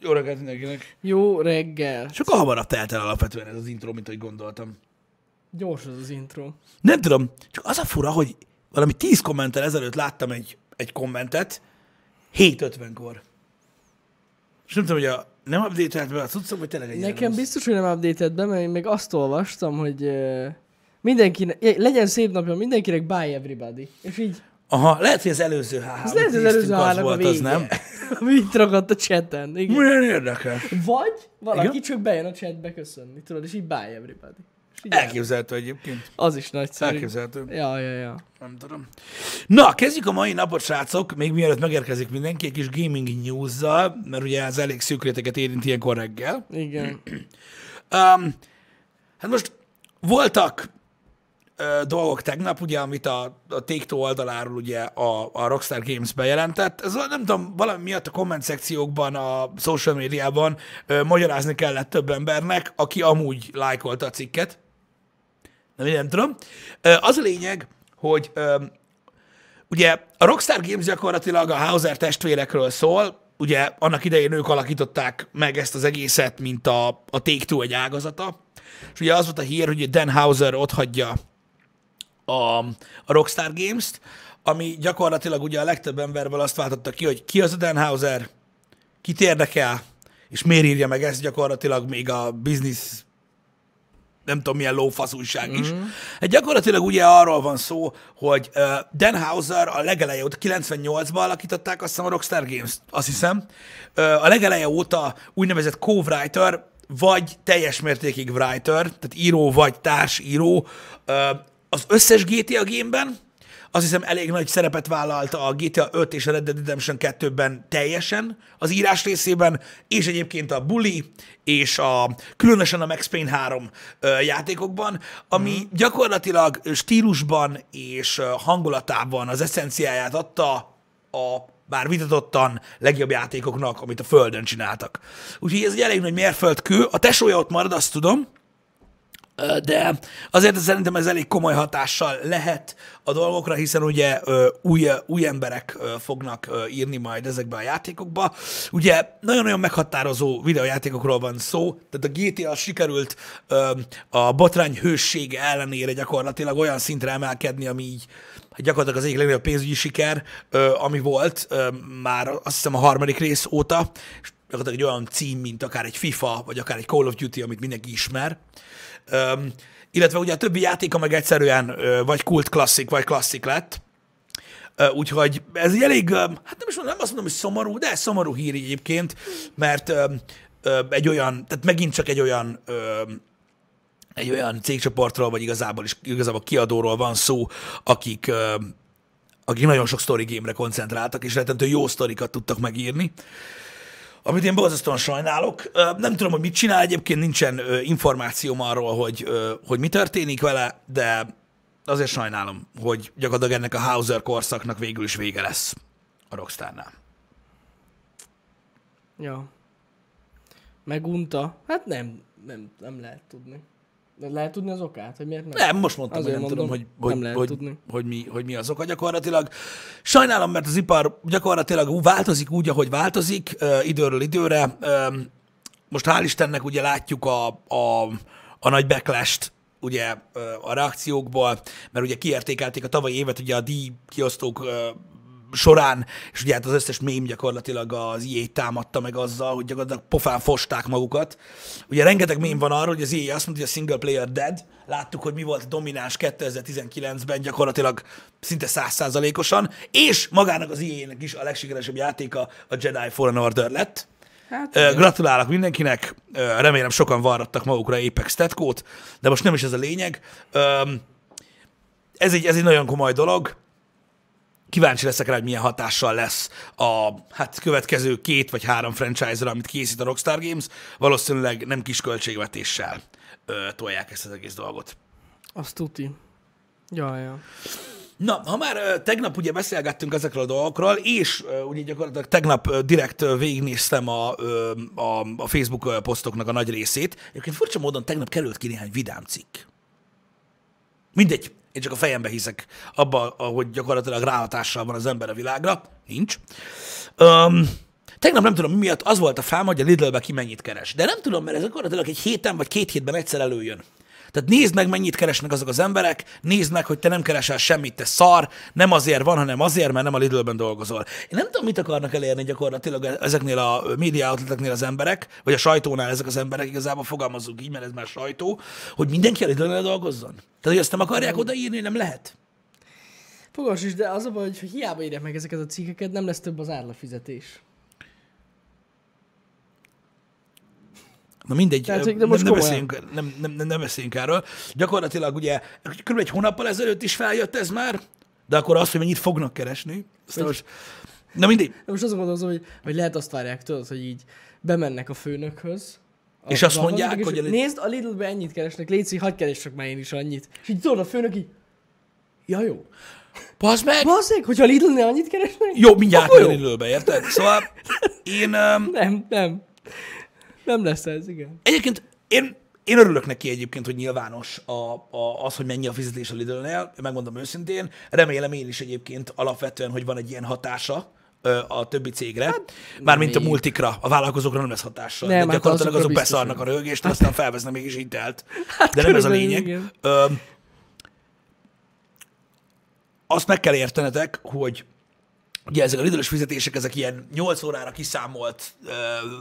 Jó reggelt mindenkinek. Jó reggel. Sokkal hamarabb telt el alapvetően ez az intro, mint ahogy gondoltam. Gyors az az intro. Nem tudom, csak az a fura, hogy valami 10 kommentel ezelőtt láttam egy, egy kommentet, 7.50-kor. És nem tudom, hogy a, nem update be a cuccom, vagy tényleg egy Nekem biztos, hogy nem updated be, mert én még azt olvastam, hogy mindenkinek, legyen szép napja mindenkinek, buy everybody. És így, Aha, lehet, hogy az előző HH, ez lehet, az előző a volt, vége. az nem? Ami itt ragadt a chaten. Igen. Milyen érdekes. Vagy valaki Igen? csak bejön a chatbe köszönni, tudod, és így buy everybody. El- Elképzelhető egyébként. Az is nagyszerű. Elképzelhető. Ja, ja, ja. Nem tudom. Na, kezdjük a mai napot, srácok, még mielőtt megérkezik mindenki, egy kis gaming news-zal, mert ugye ez elég szűk réteget érint ilyenkor reggel. Igen. Um, hát most voltak dolgok tegnap, ugye, amit a, a Take-Two oldaláról ugye a, a Rockstar Games bejelentett. Ez nem tudom, valami miatt a komment szekciókban, a social médiában ö, magyarázni kellett több embernek, aki amúgy lájkolta a cikket. Nem, nem tudom. Ö, az a lényeg, hogy ö, ugye a Rockstar Games gyakorlatilag a Hauser testvérekről szól, ugye annak idején ők alakították meg ezt az egészet, mint a, a Take-Two egy ágazata, és ugye az volt a hír, hogy Dan Hauser ott hagyja a, a Rockstar Games-t, ami gyakorlatilag ugye a legtöbb emberből azt váltotta ki, hogy ki az a Dan Hauser, kit érdekel, és miért írja meg ezt gyakorlatilag még a business nem tudom milyen lófasz újság is. Mm-hmm. Hát gyakorlatilag ugye arról van szó, hogy uh, Dan Hauser a legeleje óta, 98-ban alakították azt hiszem a Rockstar Games, azt hiszem, uh, a legeleje óta úgynevezett co-writer, vagy teljes mértékig writer, tehát író vagy társíró uh, az összes GTA gémben, azt hiszem elég nagy szerepet vállalt a GTA 5 és a Red Dead Redemption 2-ben teljesen az írás részében, és egyébként a Bully és a, különösen a Max Payne 3 ö, játékokban, ami mm. gyakorlatilag stílusban és hangulatában az eszenciáját adta a bár vitatottan legjobb játékoknak, amit a Földön csináltak. Úgyhogy ez egy elég nagy mérföldkő. A tesója ott marad, azt tudom, de azért szerintem ez elég komoly hatással lehet a dolgokra, hiszen ugye új, új emberek fognak írni majd ezekbe a játékokba. Ugye nagyon-nagyon meghatározó videojátékokról van szó, tehát a GTA sikerült a botrány hőssége ellenére gyakorlatilag olyan szintre emelkedni, ami így hát gyakorlatilag az egyik legnagyobb pénzügyi siker, ami volt már azt hiszem a harmadik rész óta, és gyakorlatilag egy olyan cím, mint akár egy FIFA, vagy akár egy Call of Duty, amit mindenki ismer. Um, illetve ugye a többi játéka meg egyszerűen vagy kult klasszik, vagy klasszik lett. Úgyhogy ez egy elég, hát nem is mondom, nem azt mondom, hogy szomorú, de szomorú hír egyébként, mert egy olyan, tehát megint csak egy olyan egy olyan cégcsoportról, vagy igazából is igazából kiadóról van szó, akik, akik nagyon sok story game-re koncentráltak, és rettentő jó sztorikat tudtak megírni amit én borzasztóan sajnálok. Nem tudom, hogy mit csinál, egyébként nincsen információm arról, hogy, hogy mi történik vele, de azért sajnálom, hogy gyakorlatilag ennek a Hauser korszaknak végül is vége lesz a Rockstarnál. Ja. Megunta? Hát nem, nem, nem lehet tudni. De lehet tudni az okát, hogy miért nem? Nem, most mondtam, Azért hogy nem mondom, tudom, hogy, hogy, nem hogy, tudni. hogy, mi, hogy mi az oka gyakorlatilag. Sajnálom, mert az ipar gyakorlatilag változik úgy, ahogy változik, időről időre. Most hál' Istennek ugye látjuk a, a, a nagy backlash ugye a reakciókból, mert ugye kiértékelték a tavalyi évet ugye a díj kiosztók során, és ugye hát az összes mém gyakorlatilag az EA támadta meg azzal, hogy gyakorlatilag pofán fosták magukat. Ugye rengeteg mém van arról, hogy az EA azt mondta, hogy a single player dead. Láttuk, hogy mi volt a domináns 2019-ben gyakorlatilag szinte százszázalékosan, és magának az EA-nek is a legsikeresebb játéka a Jedi Fallen Order lett. Hát, Ö, Gratulálok mindenkinek, Ö, remélem sokan varrattak magukra Apex tetkót, de most nem is ez a lényeg. Öm, Ez egy, ez egy nagyon komoly dolog. Kíváncsi leszek rá, hogy milyen hatással lesz a hát, következő két vagy három franchise-ra, amit készít a Rockstar Games. Valószínűleg nem kis költségvetéssel ö, tolják ezt az egész dolgot. azt tuti. Ja, ja. Na, ha már ö, tegnap ugye beszélgettünk ezekről a dolgokról, és ö, ugye gyakorlatilag tegnap ö, direkt ö, végignéztem a, ö, a, a Facebook ö, posztoknak a nagy részét. Egyébként furcsa módon tegnap került ki néhány vidám cikk. Mindegy, én csak a fejembe hiszek abba, hogy gyakorlatilag ráhatással van az ember a világra. Nincs. Um, Tegnap nem tudom mi miatt az volt a fám, hogy a Lidlbe ki mennyit keres. De nem tudom, mert ez gyakorlatilag egy héten vagy két hétben egyszer előjön. Tehát nézd meg, mennyit keresnek azok az emberek, nézd meg, hogy te nem keresel semmit, te szar, nem azért van, hanem azért, mert nem a Lidlben dolgozol. Én nem tudom, mit akarnak elérni gyakorlatilag ezeknél a média outleteknél az emberek, vagy a sajtónál ezek az emberek, igazából fogalmazunk így, mert ez már sajtó, hogy mindenki a Lidlben dolgozzon. Tehát, hogy azt nem akarják odaírni, nem lehet. Fogos is, de az a baj, hogy hiába írják meg ezeket a cikkeket, nem lesz több az árlafizetés. Na mindegy, Tehát, de nem, most nem, komolyan. beszéljünk, nem, nem, nem, nem beszéljünk erről. Gyakorlatilag ugye kb. egy hónappal ezelőtt is feljött ez már, de akkor azt, hogy mennyit fognak keresni. Aztán most, na mindegy. De most azon gondolom, hogy, hogy lehet azt várják, tudod, hogy így bemennek a főnökhöz. a- És azt az mondják, hogy és a- Nézd, a Lidl-be ennyit keresnek, légy hagyd keressek már én is annyit. És így tudod, a főnök így, ja jó. Bazd meg! Bazzeg, hogyha a Lidl-nél annyit keresnek? Jó, mindjárt jön időbe, érted? Szóval én um, Nem, nem. Nem lesz ez, igen. egyébként én, én örülök neki egyébként, hogy nyilvános a, a, az, hogy mennyi a fizetés a Lidl-nél, megmondom őszintén. Remélem én is egyébként alapvetően, hogy van egy ilyen hatása a többi cégre. Hát, Mármint a még. multikra, a vállalkozókra nem lesz hatással. Nem, de hát gyakorlatilag azok beszarnak a rögést, aztán felvesznek mégis intelt. De nem ez a lényeg. igen. Ö, azt meg kell értenetek, hogy ugye ezek a lidős fizetések, ezek ilyen 8 órára kiszámolt ö,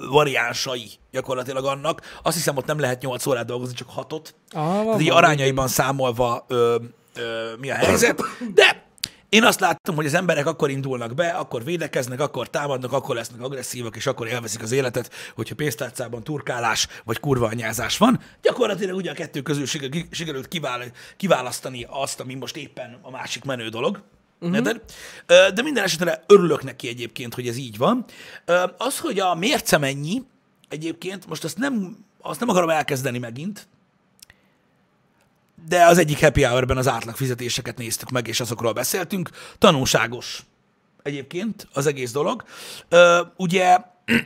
variánsai gyakorlatilag annak. Azt hiszem, ott nem lehet 8 órát dolgozni, csak 6-ot. Ah, Tehát így arányaiban számolva ö, ö, mi a helyzet. De én azt láttam, hogy az emberek akkor indulnak be, akkor védekeznek, akkor támadnak, akkor lesznek agresszívak, és akkor élvezik az életet, hogyha pénztárcában turkálás vagy kurva anyázás van. Gyakorlatilag ugye a kettő közül siker- sikerült kivál, kiválasztani azt, ami most éppen a másik menő dolog. Uh-huh. De minden esetre örülök neki egyébként, hogy ez így van. Az, hogy a mérce mennyi, egyébként most azt nem, azt nem akarom elkezdeni megint, de az egyik happy hour-ben az átlag fizetéseket néztük meg, és azokról beszéltünk. Tanulságos egyébként az egész dolog. Ugye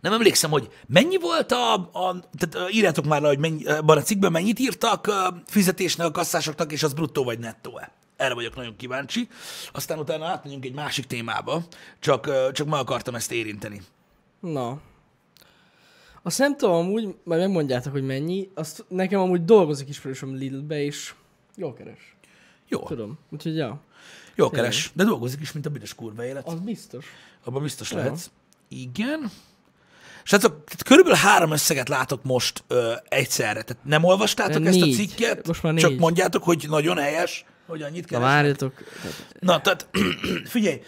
nem emlékszem, hogy mennyi volt a, a tehát írjátok már le, hogy mennyi, a cikkben mennyit írtak fizetésnek a kasszásoknak, és az bruttó vagy nettó-e. Erre vagyok nagyon kíváncsi. Aztán utána átmegyünk egy másik témába, csak, csak meg akartam ezt érinteni. Na. Azt nem tudom, amúgy, majd megmondjátok, hogy mennyi. Azt nekem amúgy dolgozik ismerősöm Lidl-be, és jól keres. Jó, Tudom. Úgyhogy ja, jó keres, de dolgozik is, mint a büdös kurva élet. az biztos. Abban biztos lehetsz. Igen. Srácok, körülbelül három összeget látok most ö, egyszerre. Tehát nem olvastátok De ezt a négy. cikket? Most már Csak négy. mondjátok, hogy nagyon helyes, hogy annyit Na kell. várjatok. Na, tehát figyelj,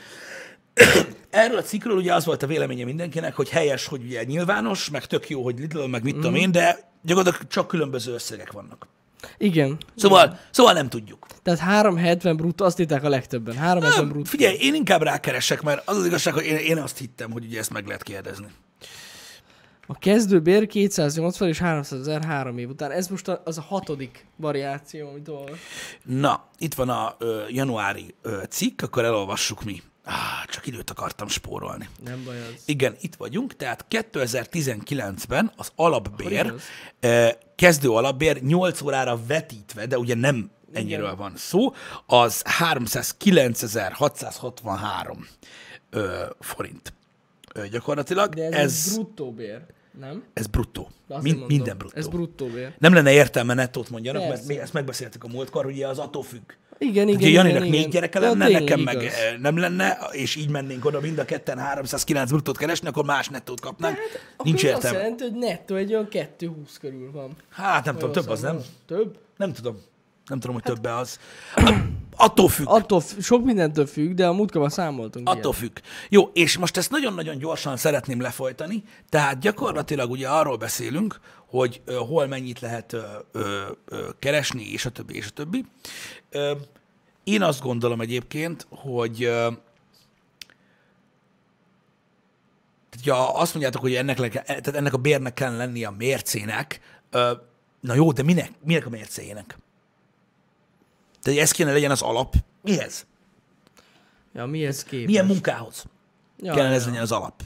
erről a cikkről ugye az volt a véleménye mindenkinek, hogy helyes, hogy ugye nyilvános, meg tök jó, hogy Lidl, meg mit Mhm. tudom én, de gyakorlatilag csak különböző összegek vannak. Igen. Szóval, szóval nem tudjuk. Tehát 370 bruttó, azt írták a legtöbben. 370 bruttó. Figyelj, én inkább rákeresek, mert az az igazság, hogy én, én azt hittem, hogy ugye ezt meg lehet kérdezni. A kezdőbér 280 és 300 ezer három év után. Ez most az a hatodik variáció, amit olvas. Na, itt van a ö, januári ö, cikk, akkor elolvassuk mi. Ah, csak időt akartam spórolni. Nem baj az. Igen, itt vagyunk, tehát 2019-ben az alapbér, ö, kezdő alapbér 8 órára vetítve, de ugye nem ennyiről van szó, az 309.663 ö, forint. Ö, gyakorlatilag De ez, ez bruttó bér, nem? ez bruttó. Min, mondom, minden bruttó. Ez bruttó bér. Nem lenne értelme nettót mondjanak, mert Persze. mi ezt megbeszéltük a múltkor, hogy ugye az attól függ. Igen, igen, Ugye Janinak igen, négy igen. gyereke lenne, nekem meg igaz. eh, nem lenne, és így mennénk oda mind a ketten 309 bruttót keresni, akkor más nettót kapnánk. Akkor Nincs ez Azt értelme. jelenti, hogy nettó egy olyan 220 körül van. Hát nem tudom, több az nem? Több? Nem tudom. Nem tudom, Hát- hogy többe az. Attól függ. Attól, f- sok mindentől függ, de a múltkor számoltunk. Attól függ. Jó, és most ezt nagyon-nagyon gyorsan szeretném lefolytani, tehát gyakorlatilag ugye arról beszélünk, hogy ö, hol mennyit lehet ö, ö, ö, keresni, és a többi, és a többi. Ö, én azt gondolom egyébként, hogy ö, ja, azt mondjátok, hogy ennek, le, tehát ennek a bérnek kellene lennie a mércének, ö, na jó, de minek, minek a mércéjének? Tehát ez kéne legyen az alap. Mihez? Ja, mihez képest? Milyen munkához? ja, kellene ja. ez legyen az alap.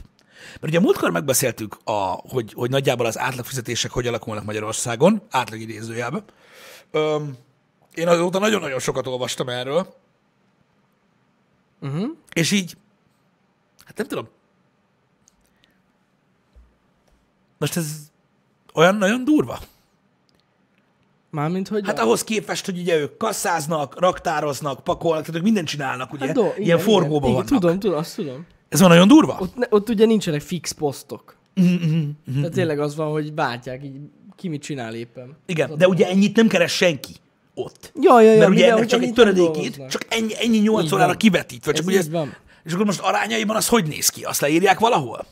Mert ugye múltkor megbeszéltük, a, hogy, hogy nagyjából az átlagfizetések hogy alakulnak Magyarországon, átlag idézőjelben. Öm, én azóta nagyon-nagyon sokat olvastam erről, Uh-huh. és így Hát nem tudom. Most ez olyan nagyon durva. Mármint, hogy... Hát ahhoz képest, hogy ugye ők kasszáznak, raktároznak, pakolnak, tehát ők mindent csinálnak, ugye? Hát do, igen, Ilyen forgóban igen, vannak. Tudom, tudom, azt tudom. Ez van nagyon durva? Ott, ne, ott ugye nincsenek fix posztok. Mm-hmm. Tehát tényleg az van, hogy váltják, így ki mit csinál éppen. Igen, de ugye ennyit nem keres senki ott. Ja, ja, ja. Mert ugye mivel, ennek csak egy töredékét, csak ennyi, ennyi 8 Így órára kivetítve. Csak Ez ugye. És akkor most arányaiban az hogy néz ki? Azt leírják valahol?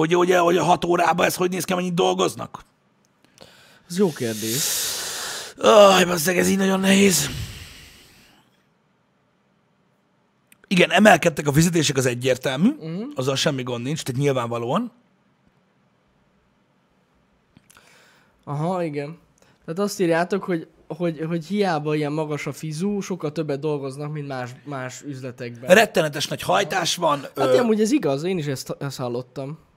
Hogy, hogy, hogy a 6 órában ez hogy néz ki, mennyit dolgoznak? Ez jó kérdés. Aj, basszeg, ez így nagyon nehéz. Igen, emelkedtek a fizetések, az egyértelmű, uh-huh. azzal semmi gond nincs, tehát nyilvánvalóan. Aha, igen. Tehát azt írjátok, hogy, hogy, hogy hiába ilyen magas a fizú, sokkal többet dolgoznak, mint más, más üzletekben. Rettenetes nagy hajtás van. Hát ö, amúgy ez igaz, én is ezt, ezt hallottam.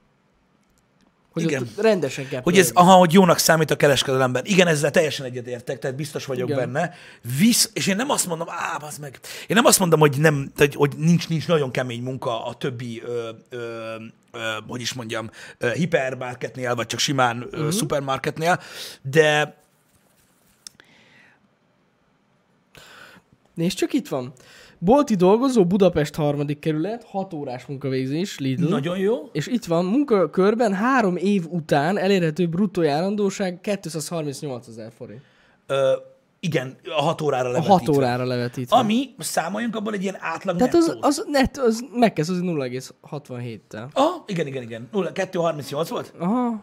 Hogy Igen. ott rendesen kell Hogy ez, aha, hogy jónak számít a kereskedelemben. Igen, ezzel teljesen egyetértek, tehát biztos vagyok Igen. benne. Visz, és én nem azt mondom, á, az meg, én nem azt mondom, hogy, nem, tehát, hogy nincs, nincs nagyon kemény munka a többi, ö, ö, ö, hogy is mondjam, hipermarketnél, vagy csak simán uh-huh. szupermarketnél, de Nézd csak itt van. Bolti dolgozó, Budapest harmadik kerület, 6 órás munkavégzés, Lidl. nagyon jó. És itt van, munkakörben három év után elérhető bruttó járandóság 238 ezer forint. Ö, igen, a hat órára A levetítve. 6 órára levetítve. Ami, számoljunk abból egy ilyen átlag Tehát az, az, net, az megkezd az 0,67-tel. Ah, igen, igen, igen. 0, 238 volt? Aha.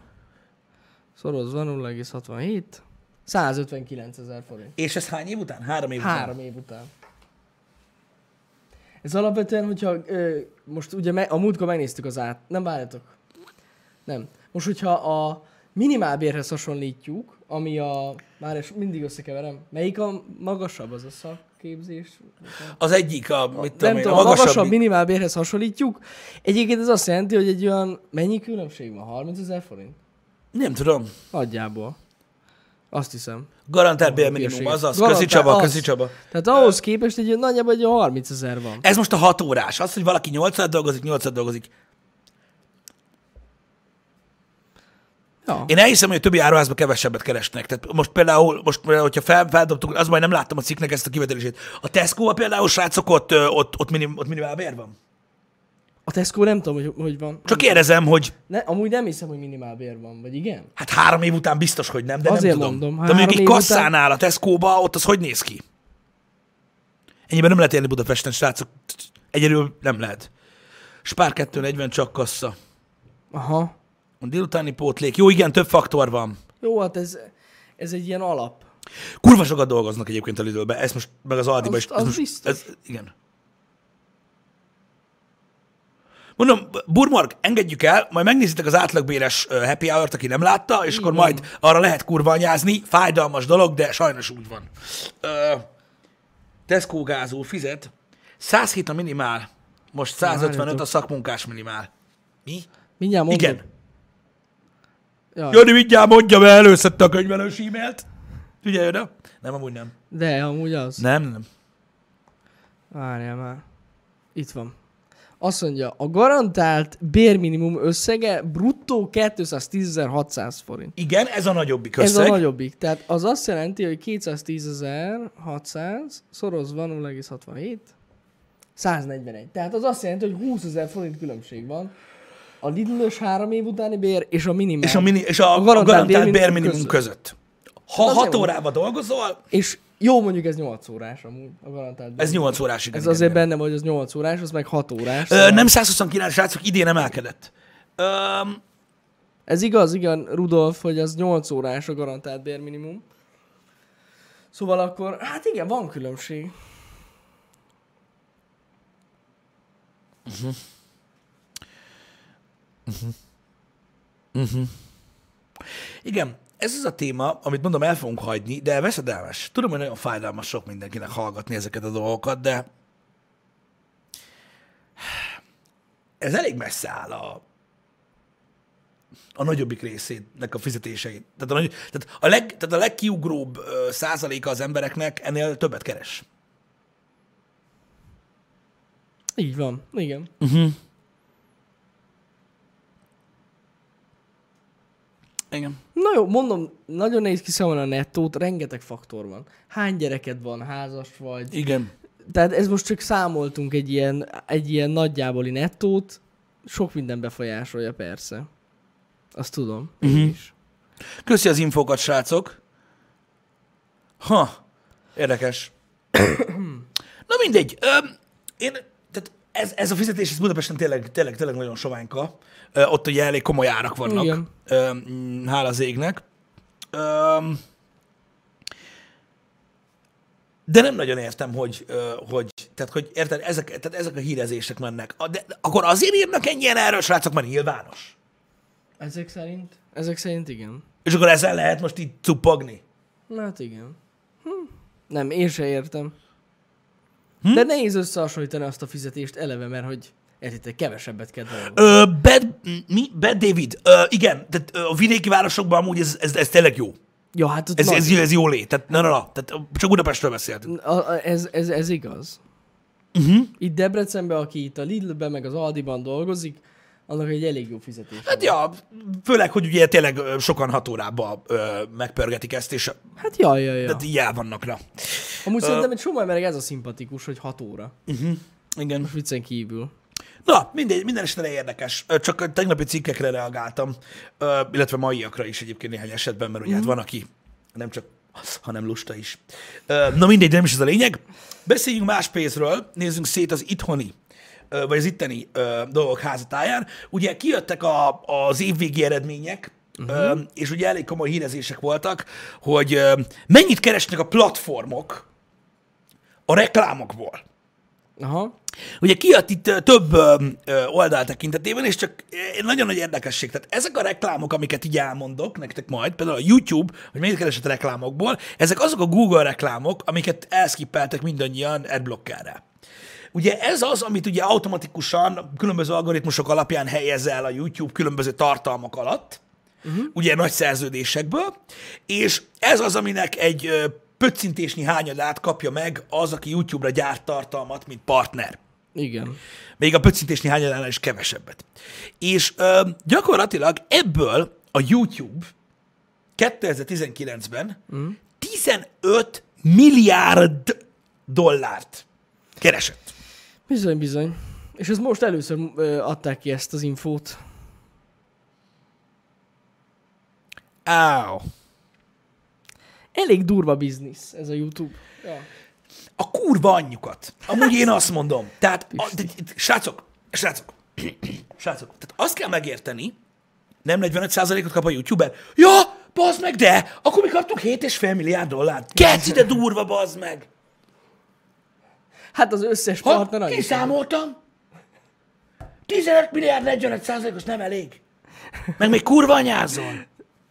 Szorozva 0,67. 159 ezer forint. És ez hány év után? Három év után. Három év után. Ez alapvetően, hogyha ö, most ugye me, a múltkor megnéztük az át... Nem várjatok. Nem. Most, hogyha a minimálbérhez hasonlítjuk, ami a... Már és mindig összekeverem. Melyik a magasabb az a szakképzés? Az egyik, a, mit tudom nem én, a a magasabb, magasabb, minimálbérhez hasonlítjuk. Egyébként ez azt jelenti, hogy egy olyan... Mennyi különbség van? 30 ezer forint? nem tudom, Nagyjából. Azt hiszem. garantált bérminimum, azaz, Garantált, közi Csaba, az. közi Csaba. Tehát ahhoz képest egy nagyjából egy olyan 30 ezer van. Ez most a hat órás. Az, hogy valaki 8 órát dolgozik, 8 órát dolgozik. Ja. Én elhiszem, hogy a többi áruházban kevesebbet keresnek. Tehát most például, most például, hogyha fel, feldobtuk, az majd nem láttam a cikknek ezt a kivetelését. A tesco például, srácok, ott, ott, ott, minim, ott minimál bér van. A Tesco nem tudom, hogy, hogy van. Csak kérdezem, hogy Ne, amúgy nem hiszem, hogy minimálbér van, vagy igen? hát három év után biztos, hogy nem, de Azért nem tudom. mondom, de mondjuk egy kasszánál a Tesco-ba, ott az hogy néz ki? Ennyiben nem lehet élni Budapesten, srácok. Egyedül nem lehet. Spár 240 csak kassa. Aha. A délutáni pótlék. Jó, igen, több faktor van. Jó, hát ez, ez egy ilyen alap. Kurva sokat dolgoznak egyébként a Lidlbe. Ez most, meg az Aldiba Az- is. Ez az most, biztos. Ez, igen. Mondom, Burmorg, engedjük el, majd megnézitek az átlagbéres happy hour aki nem látta, és akkor van. majd arra lehet kurva anyázni. Fájdalmas dolog, de sajnos úgy van. Ö, Tesco gázó fizet. 107 a minimál, most 155 a szakmunkás minimál. Mi? Mindjárt mondom. Igen. Ja, Jani, mindjárt mondja, mert előszedte a könyvelős e-mailt. Figyelj oda. Nem, amúgy nem. De amúgy az. Nem, nem. Várjál már. Itt van. Azt mondja, a garantált bérminimum összege bruttó 210.600 forint. Igen, ez a nagyobbik Ez összeg. a nagyobbik. Tehát az azt jelenti, hogy 210.600 szorozva 0,67 141. Tehát az azt jelenti, hogy 20 ezer forint különbség van a Lidl-ös három év utáni bér és a minimál. És a, mini, és a, a garantált garantált, bérminimum bérminimum között. között. Ha Hát azért 6 mondom. órába dolgozol, És jó, mondjuk ez 8 órás amúgy, a garantált ez bérminimum. 8 órás. Igen, Ez igen, azért igen. benne vagy, az 8 órás, az meg 6 órás. Ö, szóval- nem 129 srácok, idén emelkedett. Öm, Ez igaz, igen, Rudolf, hogy az 8 órás a garantált bérminimum. Szóval akkor, hát igen, van különbség. igen, ez az a téma, amit mondom, el fogunk hagyni, de veszedelmes. Tudom, hogy nagyon fájdalmas sok mindenkinek hallgatni ezeket a dolgokat, de ez elég messze áll a, a nagyobbik részének a fizetéseit. Tehát a, nagy, tehát a, leg, tehát a legkiugróbb ö, százaléka az embereknek ennél többet keres. Így van, igen. Uh-huh. Igen. Na jó, mondom, nagyon nehéz kiszámolni a nettót, rengeteg faktor van. Hány gyereked van, házas vagy. Igen. Tehát ez most csak számoltunk egy ilyen, egy ilyen nagyjáboli nettót, sok minden befolyásolja persze. Azt tudom. Uh-huh. is. Köszi az infókat, srácok. Ha, érdekes. Na mindegy. Öm, én, tehát ez, ez a fizetés, ez Budapesten tényleg, tényleg, tényleg nagyon soványka. Ott ugye elég komoly árak vannak. Igen. Hála az égnek. De nem nagyon értem, hogy, hogy tehát, hogy érted, ezek, tehát ezek a hírezések mennek. De, akkor azért írnak ennyien erről, srácok, mert nyilvános. Ezek szerint? Ezek szerint igen. És akkor ezzel lehet most így. Na hát igen. Hm. Nem, én se értem. Hm? De nehéz összehasonlítani azt a fizetést eleve, mert hogy értitek, kevesebbet kell dolgozni. Ö, Bad, mi? Bad David. Ö, igen, tehát ö, a vidéki városokban amúgy ez, ez, ez tényleg jó. Ja, hát ott Ez, nagy- ez, ez jó lé. Tehát, na, na, na. Tehát ö, csak Budapestről beszéltünk. A, ez, ez, ez igaz. Uh-huh. Itt Debrecenben, aki itt a Lidlben meg az Aldiban dolgozik, annak egy elég jó fizetés. Hát ja, főleg, hogy ugye tényleg ö, sokan hat órába ö, megpörgetik ezt, és Hát jaj, jaj, jaj. tehát így el vannak rá. Amúgy szerintem egy csomó emberek ez a szimpatikus, hogy 6 óra. Igen. Most viccen kívül. Na, mindegy, minden esetre érdekes. Csak tegnapi cikkekre reagáltam, illetve maiakra is egyébként néhány esetben, mert ugye hát van, aki nem csak, hanem lusta is. Na mindegy, de nem is ez a lényeg. Beszéljünk más pénzről, nézzünk szét az itthoni, vagy az itteni dolgok házatáján. Ugye kijöttek a, az évvégi eredmények, uh-huh. és ugye elég komoly hírezések voltak, hogy mennyit keresnek a platformok a reklámokból. Aha. Ugye kijött itt több oldal tekintetében, és csak nagyon nagy érdekesség. Tehát ezek a reklámok, amiket így elmondok nektek majd, például a YouTube, hogy mennyit keresett reklámokból, ezek azok a Google reklámok, amiket elskippeltek mindannyian adblockerrel. Ugye ez az, amit ugye automatikusan különböző algoritmusok alapján helyez el a YouTube különböző tartalmak alatt, uh-huh. ugye nagy szerződésekből, és ez az, aminek egy pöccintésnyi hányadát kapja meg az, aki YouTube-ra gyárt tartalmat, mint partner. Igen. Még a pöccintésni hányadánál is kevesebbet. És ö, gyakorlatilag ebből a YouTube 2019-ben mm. 15 milliárd dollárt keresett. Bizony, bizony. És ez most először adták ki ezt az infót. Áó. Elég durva biznisz ez a YouTube. Ja. A kurva anyjukat. Amúgy én azt mondom. Tehát, a, de, de, srácok, srácok, srácok, tehát azt kell megérteni, nem 45%-ot kap a youtuber. Ja, bazd meg, de, akkor mi kaptunk 7,5 milliárd dollárt. Keci, de durva, bazd meg. Hát az összes Ha, partner annyit. kiszámoltam. 15 milliárd 45 százalékos nem elég. Meg még kurva anyázol.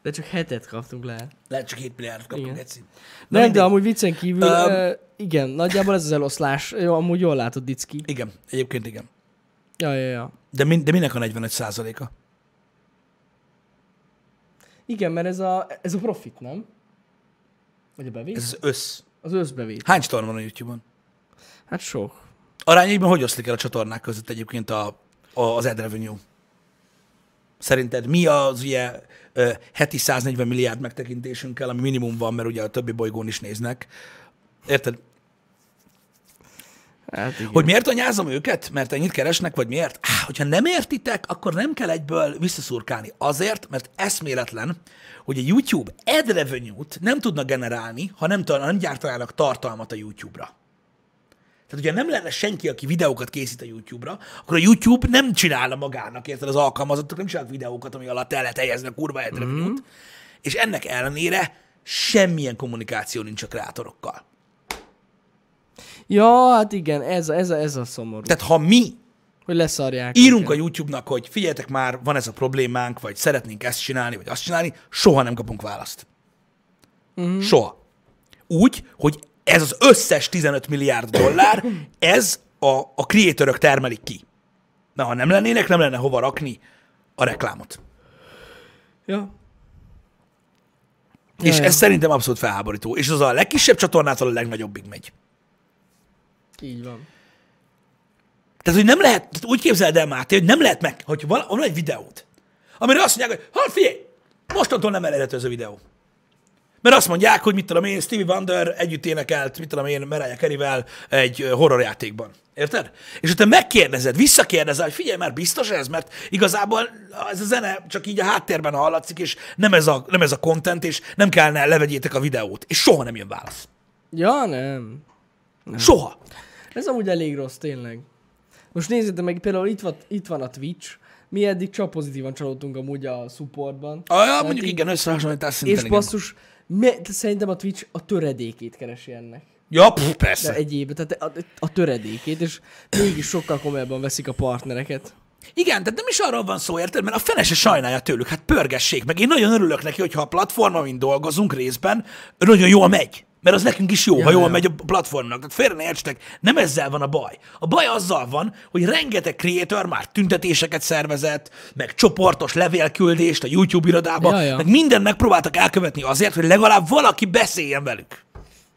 De csak hetet kaptunk le. Lehet csak 7 milliárdot kaptunk. Geci. Nem, de amúgy viccen kívül, Öm. uh, igen, nagyjából ez az eloszlás. Jó, amúgy jól látod, Dicki. Igen, egyébként igen. Ja, ja, ja. De, min, de minek a 45 százaléka? Igen, mert ez a, ez a profit, nem? Vagy a bevétel? Ez az össz. Az összbevétel. Hány csatorna van a YouTube-on? Hát sok. Arányaiban hogy oszlik el a csatornák között egyébként a, a, az ad revenue? Szerinted mi az ugye heti 140 milliárd megtekintésünkkel, ami minimum van, mert ugye a többi bolygón is néznek. Érted? Hát igen. Hogy miért anyázom őket? Mert ennyit keresnek, vagy miért? Á, hogyha nem értitek, akkor nem kell egyből visszaszurkálni. Azért, mert eszméletlen, hogy a YouTube ad revenue-t nem tudna generálni, ha nem, nem gyártanának tartalmat a YouTube-ra. Tehát, hogyha nem lenne senki, aki videókat készít a YouTube-ra, akkor a YouTube nem csinálna magának, érted, az alkalmazottak nem csinálnak videókat, ami alatt el lehet helyezni a kurva revenue-t, és ennek ellenére semmilyen kommunikáció nincs a kreátorokkal. Ja, hát igen, ez, a- ez, a, ez a szomorú. Tehát ha mi hogy leszarják. írunk a őket. YouTube-nak, hogy figyeljetek már, van ez a problémánk, vagy szeretnénk ezt csinálni, vagy azt csinálni, soha nem kapunk választ. Uh-huh. Soha. Úgy, hogy ez az összes 15 milliárd dollár, ez a, a creatorök termelik ki. Na, ha nem lennének, nem lenne hova rakni a reklámot. Ja. És ja. ez szerintem abszolút felháborító. És az a legkisebb csatornától a legnagyobbig megy. Így van. Tehát, hogy nem lehet, tehát úgy képzeld el, Máté, hogy nem lehet meg, hogy van, van egy videód, amire azt mondják, hogy ha figyelj, mostantól nem elérhető ez a videó. Mert azt mondják, hogy mit tudom én, Stevie Wonder együtt énekelt, mit tudom én, Mariah Carey-vel egy horrorjátékban. Érted? És te megkérdezed, visszakérdezel, hogy figyelj már, biztos ez? Mert igazából ez a zene csak így a háttérben hallatszik, és nem ez a, nem ez a content, és nem kellene levegyétek a videót. És soha nem jön válasz. Ja, nem. Soha. Ez amúgy elég rossz, tényleg. Most nézzétek meg, például itt van, itt van a Twitch, mi eddig csak pozitívan csalódtunk amúgy a supportban. Ah, ja, mondjuk így- igen, összehasonlítás szinten És igen. basszus, me, szerintem a Twitch a töredékét keresi ennek. Ja, pff, De persze. egyéb, tehát a, a töredékét, és mégis sokkal komolyabban veszik a partnereket. Igen, tehát nem is arról van szó, érted? Mert a fene se sajnálja tőlük, hát pörgessék meg. Én nagyon örülök neki, hogyha a platform, amin dolgozunk részben, nagyon jól megy. Mert az nekünk is jó, ja, ha jól ja. megy a platformnak. Tehát félre ne értsetek, nem ezzel van a baj. A baj azzal van, hogy rengeteg creator már tüntetéseket szervezett, meg csoportos levélküldést a YouTube irodába, Ja, ja. meg mindent megpróbáltak elkövetni azért, hogy legalább valaki beszéljen velük.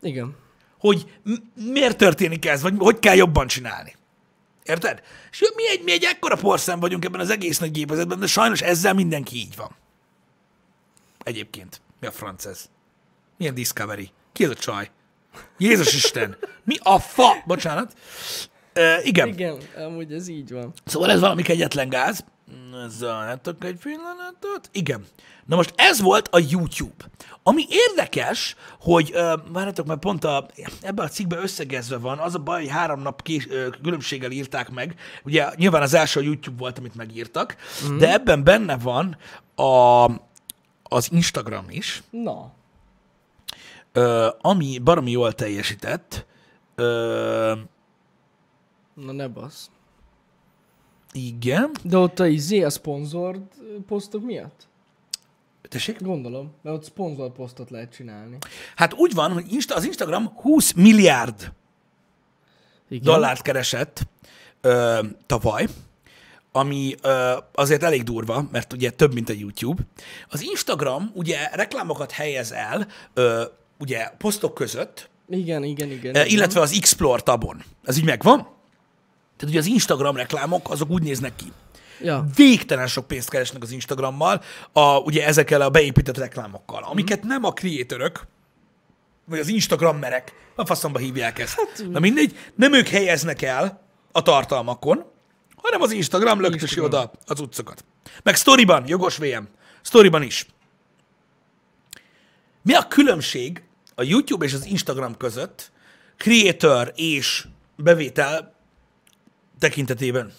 Igen. Hogy m- miért történik ez, vagy hogy kell jobban csinálni. Érted? És mi egy, mi egy ekkora porszem vagyunk ebben az egész nagy gépezetben, de sajnos ezzel mindenki így van. Egyébként. Mi a franc ez? Milyen Discovery? Ki ez a csaj? Jézus Isten! Mi a fa? Bocsánat. Uh, igen. igen. Amúgy ez így van. Szóval ez valami kegyetlen gáz. Zárjátok egy pillanatot. Igen. Na most ez volt a YouTube. Ami érdekes, hogy, uh, várjátok, mert pont a, ebben a cikkben összegezve van, az a baj, hogy három nap kés, uh, különbséggel írták meg. Ugye nyilván az első a YouTube volt, amit megírtak, mm. de ebben benne van a, az Instagram is, Na, uh, ami baromi jól teljesített. Uh, na ne basz. igen. De ott a izé, a szponzord posztok miatt? Tessék? Gondolom, mert ott szponzor posztot lehet csinálni. Hát úgy van, hogy Insta, az Instagram 20 milliárd Igen. dollárt keresett ö, tavaly, ami ö, azért elég durva, mert ugye több, mint a YouTube. Az Instagram ugye reklámokat helyez el, ö, ugye posztok között, Igen, igen, igen. igen. illetve az Explore tabon. Ez így megvan? Tehát ugye az Instagram reklámok, azok úgy néznek ki. Ja, Végtelen sok pénzt keresnek az Instagrammal, a, ugye ezekkel a beépített reklámokkal, amiket nem a creatorök, vagy az Instagrammerek, a faszomba hívják ezt. Hát, Na mindegy, nem ők helyeznek el a tartalmakon, hanem az Instagram löktösi oda az utcokat. Meg Storyban, jogos VM, Storyban is. Mi a különbség a YouTube és az Instagram között creator és bevétel tekintetében?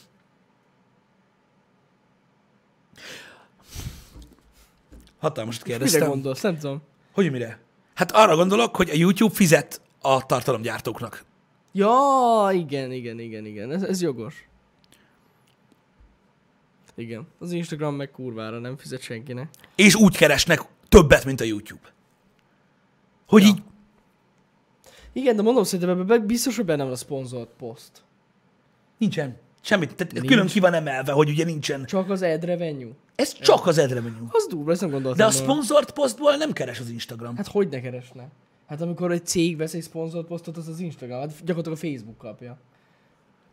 Hatalmasat mire kérdeztem. gondolsz? Nem tudom. Hogy mire? Hát arra gondolok, hogy a YouTube fizet a tartalomgyártóknak. Ja, igen, igen, igen, igen. Ez, ez jogos. Igen. Az Instagram meg kurvára nem fizet senkinek. És úgy keresnek többet, mint a YouTube. Hogy Ja. így, Igen, de mondom, szerintem ebben biztos, hogy benne van a szponzolt poszt. nincsen semmit. Tehát Nincs. külön ki van emelve, hogy ugye nincsen. Csak az ad revenue. Ez csak az ad revenue. Az durva, ezt nem gondoltam. De a volna. sponsored postból nem keres az Instagram. Hát hogy ne keresne? Hát amikor egy cég vesz egy szponzolt posztot, az az Instagram, hát gyakorlatilag a Facebook kapja.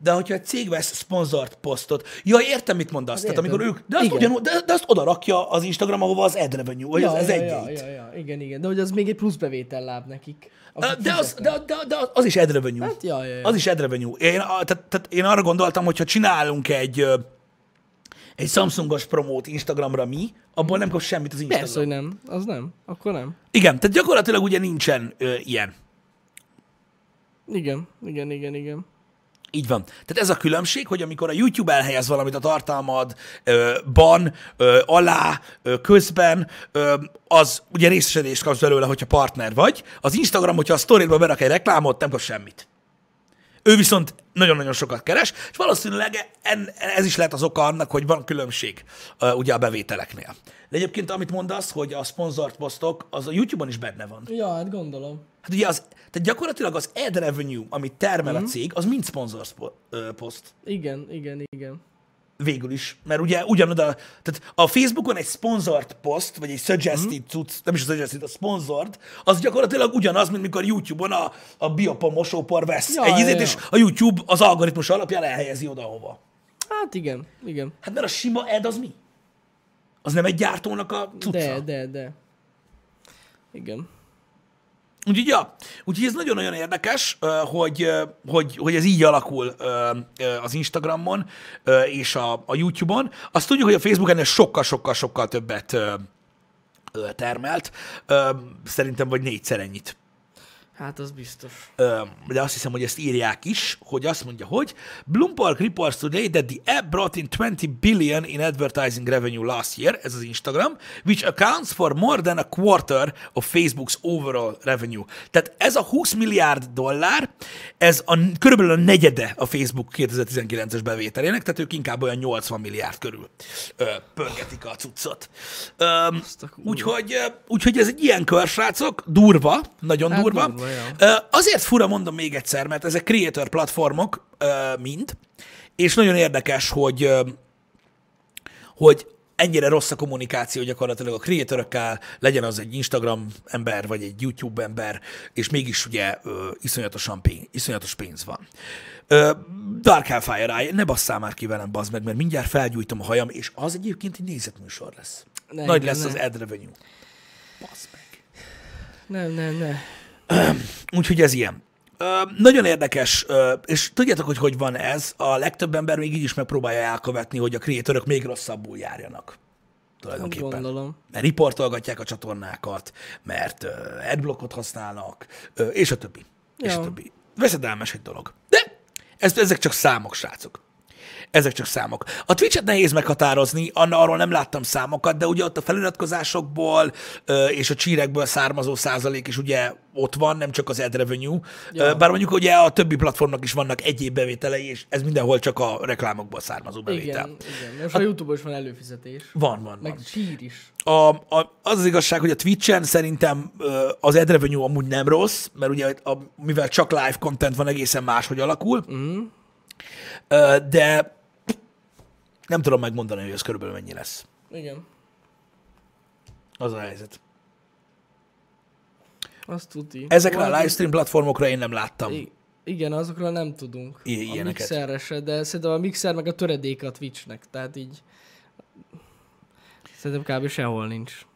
De hogyha egy cég vesz sponsored posztot, ja, értem, mit mondasz. Tehát értem. amikor ők, de azt, Igen. ugyanúgy, de, de azt oda rakja az Instagram, ahova az ad revenue, vagy az, az ja, ja, ja, ja, igen, igen. De hogy az még egy plusz bevétel láb nekik. De az, de, de, de az is ad revenue. Hát, ja, ja, ja. Az is ad revenue. Én, tehát, tehát én arra gondoltam, hogy ha csinálunk egy, egy Samsungos promót Instagramra mi, abból nem kap semmit az Instagram. Persze, hogy nem. Az nem. Akkor nem. Igen, tehát gyakorlatilag ugye nincsen ö, ilyen. Igen, igen, igen, igen. Így van. Tehát ez a különbség, hogy amikor a YouTube elhelyez valamit a tartalmadban, alá, ö, közben, ö, az ugye részesedést kapsz belőle, hogyha partner vagy. Az Instagram, hogyha a sztoridba berak egy reklámot, nem kap semmit. Ő viszont nagyon-nagyon sokat keres, és valószínűleg en, ez is lehet az oka annak, hogy van különbség ugye a bevételeknél. De egyébként amit mondasz, hogy a sponsored posztok, az a YouTube-on is benne van. Ja, hát gondolom. Hát ugye az, tehát gyakorlatilag az ad revenue, amit termel a cég, az mind ö, poszt. Igen, igen, igen. Végül is, mert ugye ugyanoda, tehát a Facebookon egy sponsored post, vagy egy suggested cucc, nem is a suggested, a sponsored, az gyakorlatilag ugyanaz, mint mikor YouTube-on a, a Biopon mosópor vesz Ja, egy ja, ízét, ja. és a YouTube az algoritmus alapján elhelyezi oda, hova. Hát igen, igen. Hát mert a sima ad az mi? Az nem egy gyártónak a cucca? De, de, de. Igen. Úgyhogy, ja, úgyhogy ez nagyon-nagyon érdekes, hogy, hogy, hogy ez így alakul az Instagramon és a, a YouTube-on. Azt tudjuk, hogy a Facebook ennél sokkal-sokkal-sokkal többet termelt. Szerintem vagy négyszer ennyit. Hát az biztos. Ö, de azt hiszem, hogy ezt írják is, hogy azt mondja, hogy Bloomberg reports today that the app brought in 20 billion in advertising revenue last year, ez az Instagram, which accounts for more than a quarter of Facebook's overall revenue. Tehát ez a 20 milliárd dollár, ez a, körülbelül a negyede a Facebook 2019-es bevételének, tehát ők inkább olyan 80 milliárd körül ö, pörgetik a cuccot. Ö, úgyhogy, úgyhogy ez egy ilyen kör, srácok, durva, nagyon Hát durva. durva, ja. Azért fura, mondom még egyszer, mert ezek creator platformok mind, és nagyon érdekes, hogy hogy ennyire rossz a kommunikáció gyakorlatilag a creatorökkel, legyen az egy Instagram ember, vagy egy YouTube ember, és mégis ugye ö, iszonyatosan pénz, iszonyatos pénz van. Ö, Dark Hellfire ne basszál már ki velem, bazd meg, mert mindjárt felgyújtom a hajam, és az egyébként egy nézetműsor lesz. Ne, Nagy igen, lesz ne. az ad revenue. Bazd meg. Nem, nem, nem. Úgyhogy ez ilyen. Ö, nagyon érdekes, ö, és tudjátok, hogy hogy van ez, a legtöbb ember még így is megpróbálja elkövetni, hogy a kreatörök még rosszabbul járjanak. Tulajdonképpen. Gondolom. Mert riportolgatják a csatornákat, mert uh, adblockot használnak, uh, és a többi. És a Ja. többi. Veszedelmes egy dolog. De ez, ezek csak számok, srácok. Ezek csak számok. A Twitch-et nehéz meghatározni, arról nem láttam számokat, de ugye ott a feliratkozásokból és a csírekből származó százalék is ugye ott van, nem csak az ad revenue. Ja. Bár mondjuk ugye a többi platformnak is vannak egyéb bevételei, és ez mindenhol csak a reklámokból származó bevétel. Igen, igen. Most a YouTube-on is van előfizetés. Van, van, Meg van. sír is. A, a, az az igazság, hogy a Twitch-en szerintem az ad revenue amúgy nem rossz, mert ugye a, mivel csak live content van, egészen máshogy alakul, mm. de nem tudom megmondani, hogy ez körülbelül mennyi lesz. Igen. Az a helyzet. Azt tuti. Ezekre a Majd- livestream platformokra én nem láttam. I- igen, azokra nem tudunk. I- a ilyeneket. mixerre se, de szerintem a mixer meg a töredéke a Twitchnek, tehát így szerintem kb. sehol nincs.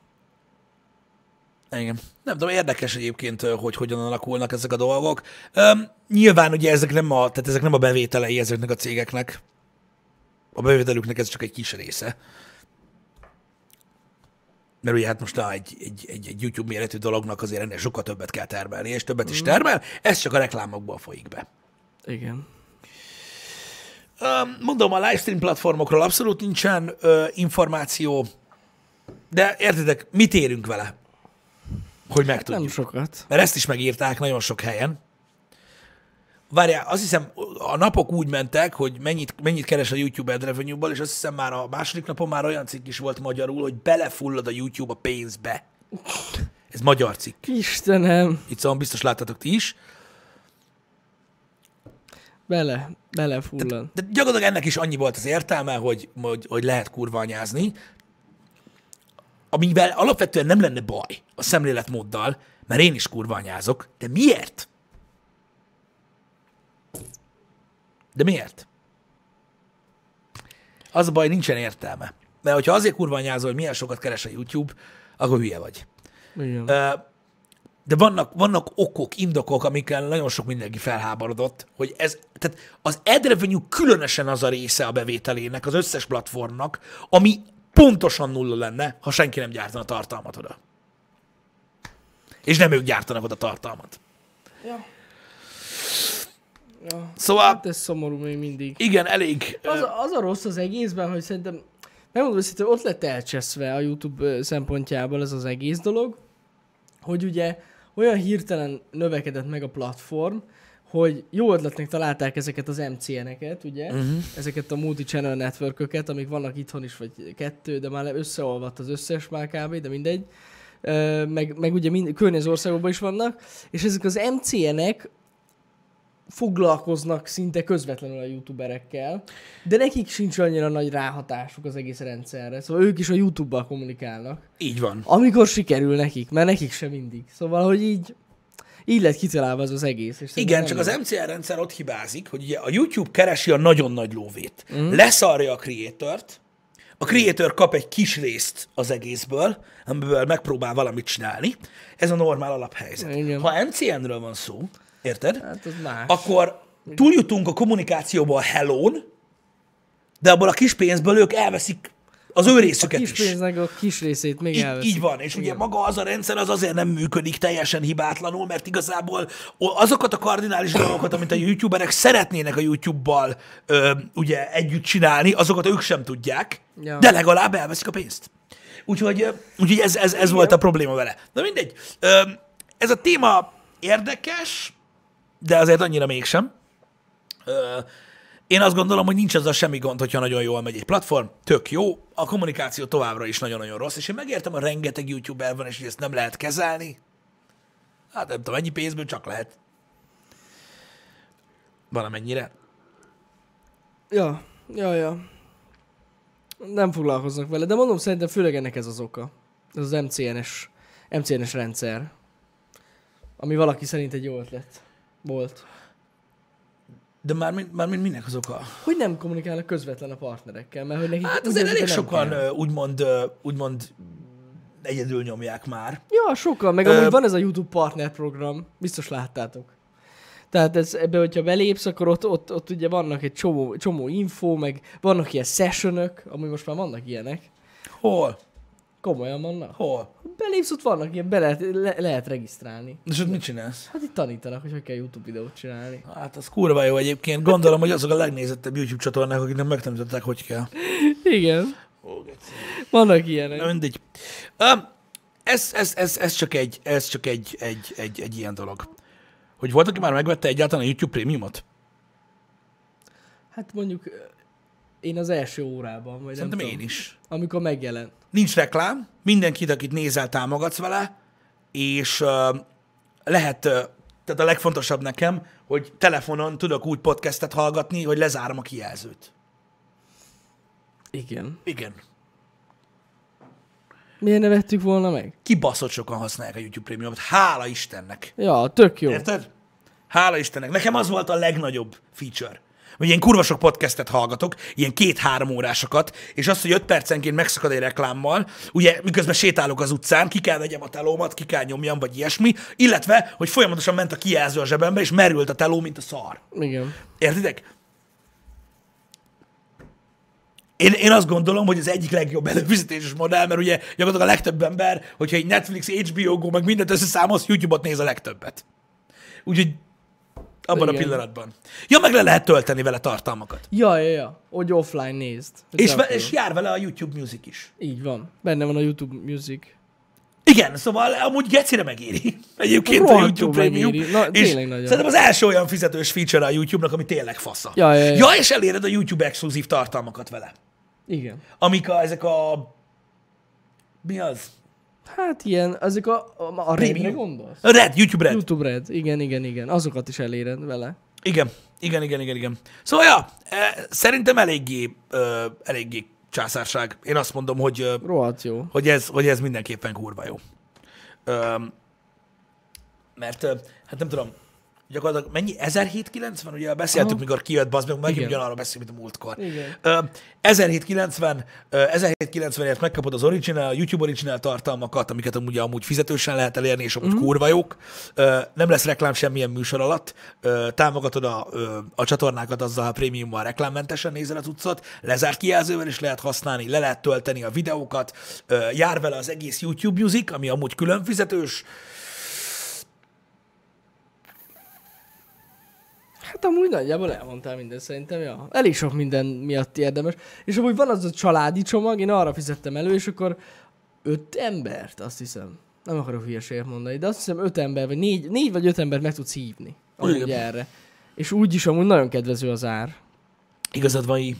Igen. Nem tudom, érdekes egyébként, hogy hogyan alakulnak ezek a dolgok. Üm, nyilván ugye ezek nem, a, tehát ezek nem a bevételei ezeknek a cégeknek. A bevételüknek ez csak egy kis része. Mert ugye hát most na, egy, egy, egy, egy YouTube méretű dolognak azért ennél sokkal többet kell termelni, és többet is termel, ez csak a reklámokból folyik be. Igen. Mondom, a livestream platformokról abszolút nincsen ö, információ, de értitek, mit érünk vele? Hogy megtudjuk. Nem sokat. Mert ezt is megírták nagyon sok helyen. Várjál, azt hiszem, a napok úgy mentek, hogy mennyit, mennyit keres a YouTube ad revenue-ból, és azt hiszem már a második napon már olyan cikk is volt magyarul, hogy belefullad a YouTube a pénzbe. Ez magyar cikk. Istenem, Itt szóval biztos láttatok ti is. bele, belefullad. De gyakorlatilag ennek is annyi volt az értelme, hogy, hogy, hogy lehet kurvanyázni, amivel alapvetően nem lenne baj a szemléletmóddal, mert én is kurvanyázok, de miért? De miért? Az a baj, nincsen értelme. Mert hogyha azért kurvanyázol, hogy milyen sokat keres a YouTube, akkor hülye vagy. Igen. De vannak, vannak okok, indokok, amikkel nagyon sok mindenki felháborodott, hogy ez, tehát az ad revenue különösen az a része a bevételének, az összes platformnak, ami pontosan nulla lenne, ha senki nem gyártana tartalmat oda. És nem ők gyártanak oda tartalmat. Ja. Ja. Szóval, Hát ez szomorú még mindig. igen, elég... Az a, az a rossz az egészben, hogy szerintem, megmondom őszintén, ott lett elcseszve a YouTube szempontjából ez az egész dolog, hogy ugye olyan hirtelen növekedett meg a platform, hogy jó ötletnek találták ezeket az MCN-eket, ugye? Uh-huh. Ezeket a multi-channel networköket, amik vannak itthon is, vagy kettő, de már összeolvadt az összes már kb, de mindegy. Meg, meg ugye mind, környező országokban is vannak, és ezek az MCN-ek foglalkoznak szinte közvetlenül a youtuberekkel, de nekik sincs annyira nagy ráhatásuk az egész rendszerre. Szóval ők is a YouTube-bal kommunikálnak. Így van. Amikor sikerül nekik, mert nekik sem mindig. Szóval, hogy így, így lett kitalálva az az egész. És Igen, csak az MCR rendszer ott hibázik, hogy ugye a YouTube keresi a nagyon nagy lóvét. Mm. Leszarja a creator-t, a creator kap egy kis részt az egészből, amiből megpróbál valamit csinálni. Ez a normál alaphelyzet. Igen. Ha MCN-ről van szó, érted? Hát az más. Akkor túljutunk a kommunikációba a hello de abból a kis pénzből ők elveszik az ő részüket kis is. pénznek a kis részét még Így, elveszik. így van, és ugye maga az a rendszer az azért nem működik teljesen hibátlanul, mert igazából azokat a kardinális dolgokat, amit a youtuberek szeretnének a YouTube-bal ö, ugye együtt csinálni, azokat ők sem tudják, Ja. de legalább elveszik a pénzt. Úgyhogy, úgyhogy ez, ez, ez volt a probléma vele. Na mindegy, ö, ez a téma érdekes, de azért annyira mégsem. Én azt gondolom, hogy nincs ezzel semmi gond, hogyha nagyon jól megy egy platform, tök jó, a kommunikáció továbbra is nagyon-nagyon rossz, és én megértem, a rengeteg youtuber van, és hogy ezt nem lehet kezelni. Hát nem tudom, ennyi pénzből csak lehet. Valamennyire. Ja, ja, ja. Nem foglalkoznak vele, de mondom, szerintem főleg ennek ez az oka. Ez az MCN-es, MCN-es rendszer. Ami valaki szerint egy jó ötlet volt. De már, már minek az oka? Hogy nem kommunikálnak közvetlen a partnerekkel, mert hogy nekik Hát azért elég sokan kell. úgymond, úgymond egyedül nyomják már. Ja, sokan, meg Ö, amúgy van ez a YouTube partner program, biztos láttátok. Tehát ez, ebbe, hogyha belépsz, akkor ott, ott, ott ugye vannak egy csomó, csomó info, meg vannak ilyen sessionök, amúgy most már vannak ilyenek. Hol? Komolyan vannak. Hol? Belépsz, ott vannak ilyen, be lehet, le, lehet regisztrálni. És ott mit csinálsz? Hát itt tanítanak, hogy hogy kell YouTube videót csinálni. Hát az kurva jó egyébként. Gondolom, hogy azok a legnézettebb YouTube csatornák, akiknek megtanították, hogy kell. Igen, vannak ilyenek. Na mindegy. Um, ez, ez, ez, ez, csak, egy, ez csak egy, egy, egy, egy ilyen dolog. Hogy volt, aki már megvette egyáltalán a YouTube prémiumot? Hát mondjuk én az első órában, vagy Szerintem nem én tudom, is. amikor megjelent. Nincs reklám, mindenkit, akit nézel, támogatsz vele, és uh, lehet, uh, tehát a legfontosabb nekem, hogy telefonon tudok úgy podcastet hallgatni, hogy lezárom a kijelzőt. Igen. Igen. Miért ne vettük volna meg? Kibaszott sokan használják a YouTube prémiumot. Hála Istennek. Ja, tök jó. Érted? Hála Istennek. Nekem az volt a legnagyobb feature. Hogy én kurva sok podcastet hallgatok, ilyen két-három órásokat, és az, hogy öt percenként megszakad egy reklámmal, ugye miközben sétálok az utcán, ki kell vegyem a telómat, ki kell nyomjam, vagy ilyesmi, illetve, hogy folyamatosan ment a kijelző a zsebembe, és merült a teló, mint a szar. Igen. Értitek? Én, én azt gondolom, hogy az egyik legjobb előfizetéses modell, mert ugye gyakorlatilag a legtöbb ember, hogyha egy Netflix, HBO Go, meg mindent összeszámolsz, YouTube-ot néz a legtöbbet. Úgyhogy abban Igen. a pillanatban. Ja, meg le lehet tölteni vele tartalmakat. Ja, ja, ja. Hogy offline nézd. És, ve- és jár vele a YouTube Music is. Így van. Benne van a YouTube Music. Igen, szóval amúgy gecire megéri. Egyébként a Rohadtul YouTube Premium. megéri. Na, és nagyon. szerintem az első olyan fizetős feature a YouTube-nak, ami tényleg fasza. Ja, ja, ja. ja és eléred a YouTube exkluzív tartalmakat vele. Igen. amik a, ezek a... Mi az? Hát ilyen, ezek a, a, a. Redre gondolsz? A Red, YouTube Red. YouTube Red. Igen, igen, igen. Azokat is eléred vele. Igen, igen, igen, igen, igen. Szóval, ja, eh, szerintem eléggé, eléggé császárság. Én azt mondom, hogy, Rohadt jó. hogy, ez, hogy ez mindenképpen kurva jó. Mert, hát nem tudom, gyakorlatilag mennyi? 1790? Ugye beszéltük, Aha. mikor kijött, bazd meg, megint ugyanarról beszélünk, mint a múltkor. Igen. Ö, 1790, ö, 1790-ért megkapod az original, YouTube original tartalmakat, amiket amúgy amúgy fizetősen lehet elérni, és amúgy mm. kurva jók. Ö, Nem lesz reklám semmilyen műsor alatt. Ö, Támogatod a, ö, a csatornákat azzal, ha prémiummal reklámmentesen nézel az utcot, lezárt kijelzővel is lehet használni, le lehet tölteni a videókat, Ö, jár vele az egész YouTube Music, ami amúgy külön fizetős. Hát amúgy nagyjából elmondtál minden szerintem, ja. Elég sok minden miatt érdemes. És amúgy van az a családi csomag, én arra fizettem elő, és akkor öt embert, azt hiszem. Nem akarok hülyeséget mondani, de azt hiszem öt ember, vagy négy, négy vagy öt embert meg tudsz hívni. Amúgy Igen. erre. És úgy is amúgy nagyon kedvező az ár. Igazad van, így.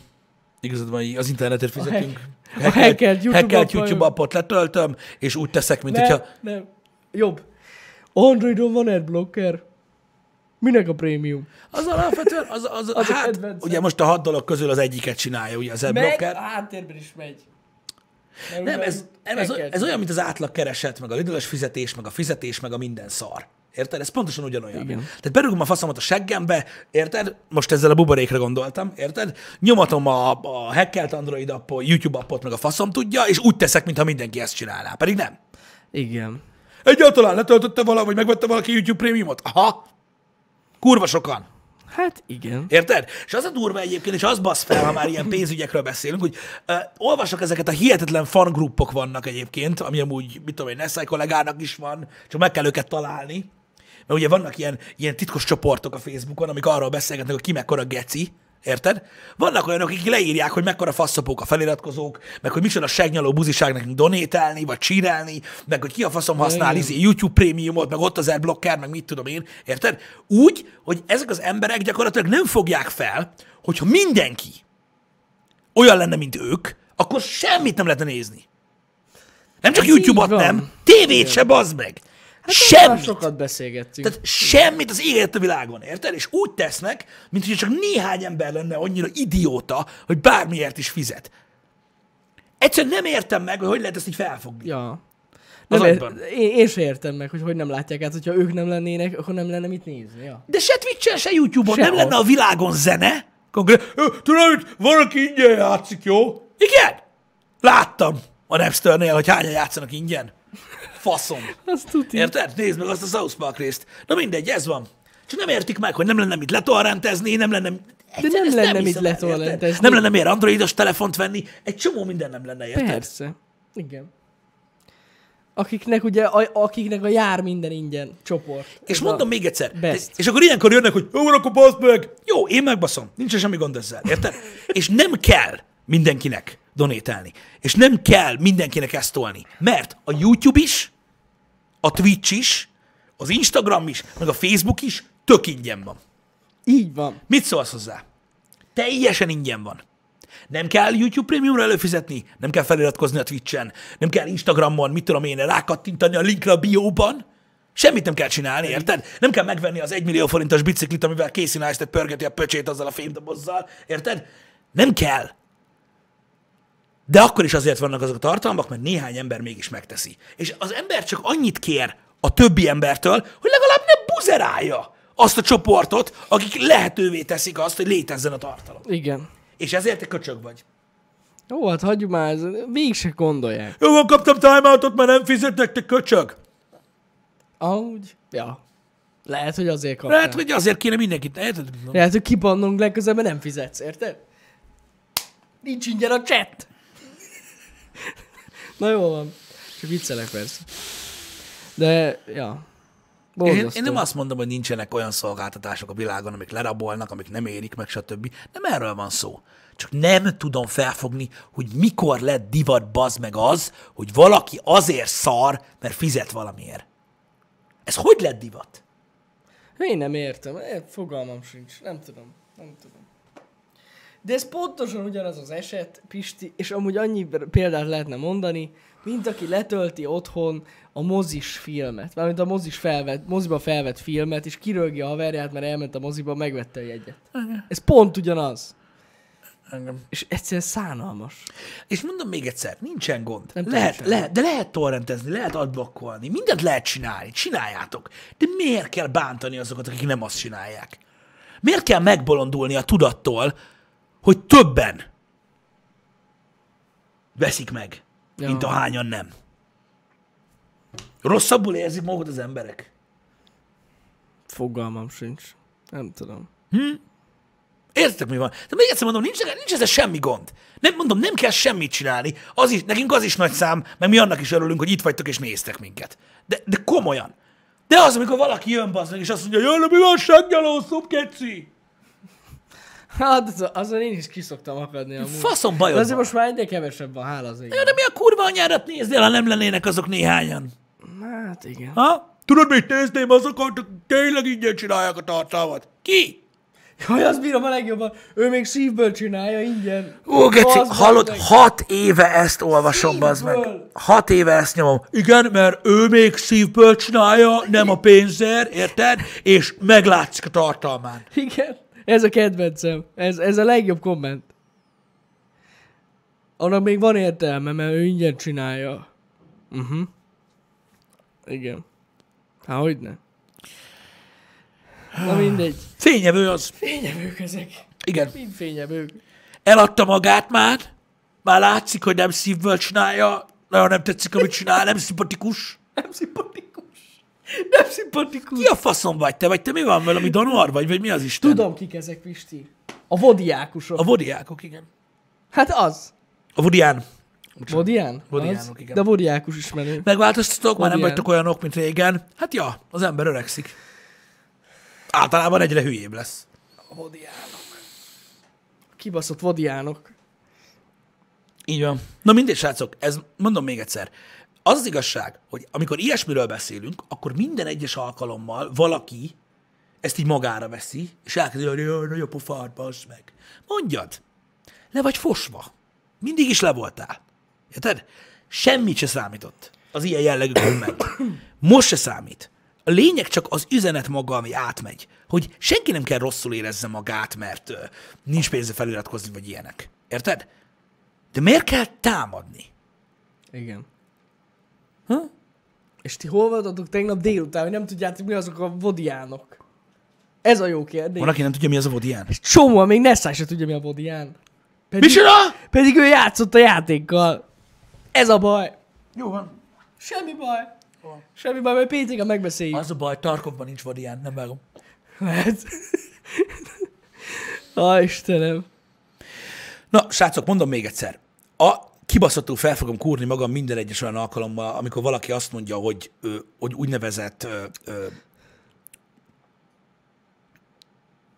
Igazad van, így. Az internetért fizetünk. a hackelt YouTube appot letöltöm, és úgy teszek, mint Nem, hogyha... nem. Jobb. Androidon van adblocker. Minek a prémium? Az alapvetően, az, az, Az a hát, ugye most a hat dolog közül az egyiket csinálja, ugye az Megy, adblocker. a háttérben is megy. Mert Nem, ez, nem ez, meg ez olyan, mint az átlag kereset, meg a lidl fizetés, meg a fizetés, meg a minden szar. Érted? Ez pontosan ugyanolyan. Igen. Tehát berúgom a faszomat a seggembe, érted? Most ezzel a buborékra gondoltam, érted? Nyomatom a, a hackelt Android appot, YouTube appot, meg a faszom tudja, és úgy teszek, mintha mindenki ezt csinálná. Pedig nem. Igen. Egyáltalán letöltötte valaki, vagy megvette valaki YouTube prémiumot? Aha. Kurva sokan. Hát igen. Érted? És az a durva egyébként, és az basz fel, ha már ilyen pénzügyekről beszélünk, hogy uh, olvasok ezeket a hihetetlen fangrupok vannak egyébként, ami amúgy, mit tudom én, Nessai kollégának is van, csak meg kell őket találni. Mert ugye vannak ilyen, ilyen titkos csoportok a Facebookon, amik arról beszélgetnek, hogy ki mekkora geci, Érted? Vannak olyanok, akik leírják, hogy mekkora faszapók a feliratkozók, meg hogy micsoda segnyaló buziság nekünk donételni, vagy csírelni, meg hogy ki a faszom használ izé, YouTube prémiumot, meg ott az adblocker, meg mit tudom én. Érted? Úgy, hogy ezek az emberek gyakorlatilag nem fogják fel, hogyha mindenki olyan lenne, mint ők, akkor semmit nem lehetne nézni. Nem csak YouTube-ot nem, tévét se bazd meg. Hát Semmit. Sokat beszélgettünk. Tehát semmit az élet a világon, érted? És úgy tesznek, mint hogy csak néhány ember lenne annyira idióta, hogy bármiért is fizet. Egyszerűen nem értem meg, hogy hogy lehet ezt így felfogni. Ja. Az Nem, agyban. én, én se értem meg, hogy hogy nem látják át, hogyha ők nem lennének, akkor nem lenne mit nézni. Ja. De se Twitch-en, se YouTube-on nem Sehol. lenne a világon zene. Konkrét, "Ö, tudod, valaki ingyen játszik, jó? Igen. Láttam a Napster-nél, hogy hányan játszanak ingyen. Faszom. Azt tudja. Érted? Nézd meg azt a South Park részt. Na mindegy, ez van. Csak nem értik meg, hogy nem lenne mit letorrentezni, nem lenne... Egyszerűen nem lenne mit el, érted? letorrentezni. Nem lenne miért androidos telefont venni, egy csomó minden nem lenne, érted? Persze. Igen. Akiknek ugye, a, akiknek a jár minden ingyen csoport. És Ez mondom még egyszer, best. és akkor ilyenkor jönnek, hogy jó, akkor baszd meg. Jó, én megbaszom, nincs semmi gond ezzel, érted? és nem kell mindenkinek donételni. És nem kell mindenkinek ezt tolni. Mert a YouTube is, a Twitch is, az Instagram is, meg a Facebook is tök ingyen van. Így van. Mit szólsz hozzá? Teljesen ingyen van. Nem kell YouTube Premiumra előfizetni, nem kell feliratkozni a Twitch-en, nem kell Instagramon, mit tudom én, rákattintani a linkre a bióban, Semmit nem kell csinálni, érted? Nem kell megvenni az 1 millió forintos biciklit, amivel Casey Neistat pörgeti a pöcsét azzal a fémdobozzal, érted? Nem kell. De akkor is azért vannak azok a tartalmak, mert néhány ember mégis megteszi. És az ember csak annyit kér a többi embertől, hogy legalább ne buzerálja azt a csoportot, akik lehetővé teszik azt, hogy létezzen a tartalom. Igen. És ezért te köcsög vagy. Jó, hát hagyjuk már, ez- végig se gondolják. Jó, van, kaptam timeoutot, mert nem fizetnek, te köcsög. Amúgy, ja. Lehet, hogy azért kaptál. Lehet, hogy azért kéne mindenkit, érted? Lehet, hogy kibannunk legközelebb, mert nem fizetsz, érted? Nincs ingyen a chat. Na jó van. Csak viccelek persze. De, ja. Én, Borzasztó. én nem azt mondom, hogy nincsenek olyan szolgáltatások a világon, amik lerabolnak, amik nem érik meg, stb. Nem erről van szó. Csak nem tudom felfogni, hogy mikor lett divat bazd meg az, hogy valaki azért szar, mert fizet valamiért. Ez hogy lett divat? Én nem értem. Fogalmam sincs. Nem tudom. Nem tudom. De ez pontosan ugyanaz az eset, Pisti, és amúgy annyi példát lehetne mondani, mint aki letölti otthon a mozis filmet, mármint a mozis felvett, moziba felvett filmet, és kirögi a haverját, mert elment a moziba, megvette a jegyet. Ez pont ugyanaz. Engem. És egyszerűen szánalmas. És mondom még egyszer, nincsen gond. Nem lehet, lehet, de lehet torrentezni, lehet adblokkolni, mindent lehet csinálni, csináljátok. De miért kell bántani azokat, akik nem azt csinálják? Miért kell megbolondulni a tudattól, hogy többen veszik meg, Ja. mint ahányan nem? Rosszabbul érzik magukat az emberek? Fogalmam sincs. Nem tudom. Értitek, mi van? De még egyszer mondom, nincs, nincs ezzel semmi gond. Nem mondom, nem kell semmit csinálni. Az is, nekünk az is nagy szám, mert mi annak is örülünk, hogy itt vagytok és néztek minket. De, de komolyan. De az, amikor valaki jön bazdmeg, és azt mondja, jön, mi van, segnyaló, szubkeci? Hát az- azon én is kiszoktam akadni amúgy. Faszom De bajod azért van. most már egyre kevesebb van, hála az égnek. de mi a kurva anyárat néznél, ha nem lennének azok néhányan? Hát igen. Ha? Tudod, mit nézném azokat, akik tényleg ingyen csinálják a tartalmat? Ki? Jaj, azt bírom a legjobban. Ő még szívből csinálja ingyen. Ó, Geci, Az hallod, meg. hat éve ezt olvasom, bazd meg. Hat éve ezt nyomom. Igen, mert ő még szívből csinálja, nem a pénzért, érted? És meglátszik a tartalmán. Igen. Ez a kedvencem. Ez, ez a legjobb komment. Annak még van értelme, mert ő ingyen csinálja. Uh-huh. Igen. Há, hogy ne? Na mindegy. Fényevő az. Fényevők ezek. Igen. Mind fényevők. Eladta magát már, már látszik, hogy nem szívből csinálja, nagyon nem tetszik, amit csinál, nem szimpatikus. Nem szimpatikus. Nem szimpatikus. Ki a faszom vagy te? Vagy te mi van valami donor vagy? Vagy mi az Isten? Tudom, kik ezek, Pisti. A vodiákusok. A vodiákok, igen. Hát az. A vodián. Vodián? Vodiánok, igen. De vodiákus ismerő. Megváltoztatok? Már nem vagytok olyanok, mint régen? Hát ja, az ember öregszik. Általában egyre hülyébb lesz. A vodiánok. Kibaszott vodiánok. Így van. Na mindegy, srácok, ez mondom még egyszer. Az az igazság, hogy amikor ilyesmiről beszélünk, akkor minden egyes alkalommal valaki ezt így magára veszi, és elkezdi, hogy jaj, nagy a pofád, bassz meg. Mondjad, le vagy fosva. Mindig is le voltál. Érted? Semmit se számított az ilyen jellegű komment. Most se számít. A lényeg csak az üzenet maga, ami átmegy. Hogy senki nem kell rosszul érezze magát, mert ö, nincs pénze feliratkozni, vagy ilyenek. Érted? De miért kell támadni? Igen. Ha? És ti hol voltatok tegnap délután, hogy nem tudjátok, mi azok a vodiánok? Ez a jó kérdés. Van, aki nem tudja, mi az a Vodián. Csomóan még Nessai se tudja, mi a vodián. Pedig, Micsoda? pedig ő játszott a játékkal. Ez a baj. Jó van. Semmi baj. Semmi baj, mert pénteken megbeszéljük. Az a baj, Tarkovban nincs Vodián, nem vágom. Lehet. Á, Istenem. Na, srácok, mondom még egyszer. A kibaszottul fel fogom kúrni magam minden egyes olyan alkalommal, amikor valaki azt mondja, hogy, hogy úgynevezett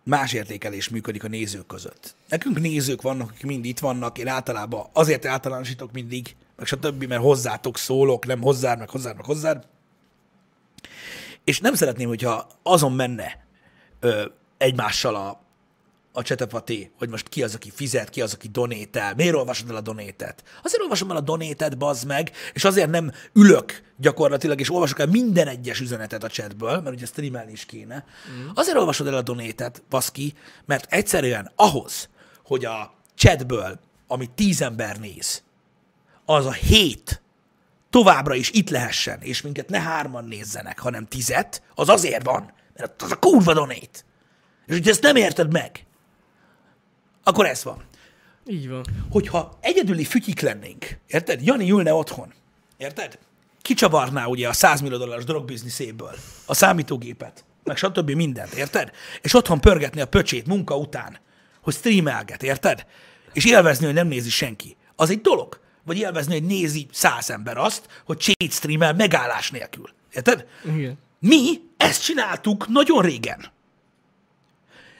más értékelés működik a nézők között. Nekünk nézők vannak, akik mind itt vannak, én általában azért általánosítok mindig, meg stb., mert hozzátok szólok, nem hozzád, meg hozzád, meg hozzád. És nem szeretném, hogyha azon menne ö, egymással a, a csetepaté, hogy most ki az, aki fizet, ki az, aki donétel, miért olvasod el a donétet? Azért olvasom el a donétet, bazd meg, és azért nem ülök gyakorlatilag, és olvasok el minden egyes üzenetet a chatből, mert ugye streamelni is kéne. Mm. Azért olvasod el a donétet, baszki, mert egyszerűen ahhoz, hogy a chatből, amit tíz ember néz, az a hét továbbra is itt lehessen, és minket ne hárman nézzenek, hanem tizet, az azért van, mert az a kurva donét. És hogyha ezt nem érted meg, akkor ez van. Így van. Hogyha egyedüli fütyik lennénk, érted? Jani ülne otthon, érted? Kicsavarná ugye a 100 millió dolláros drogbizniszéből a számítógépet, meg stb. mindent, érted? És otthon pörgetni a pöcsét munka után, hogy streamelget, érted? És élvezni, hogy nem nézi senki. Az egy dolog. Vagy élvezni, hogy nézi száz ember azt, hogy Chade streamel megállás nélkül. Érted? Igen. Mi ezt csináltuk nagyon régen.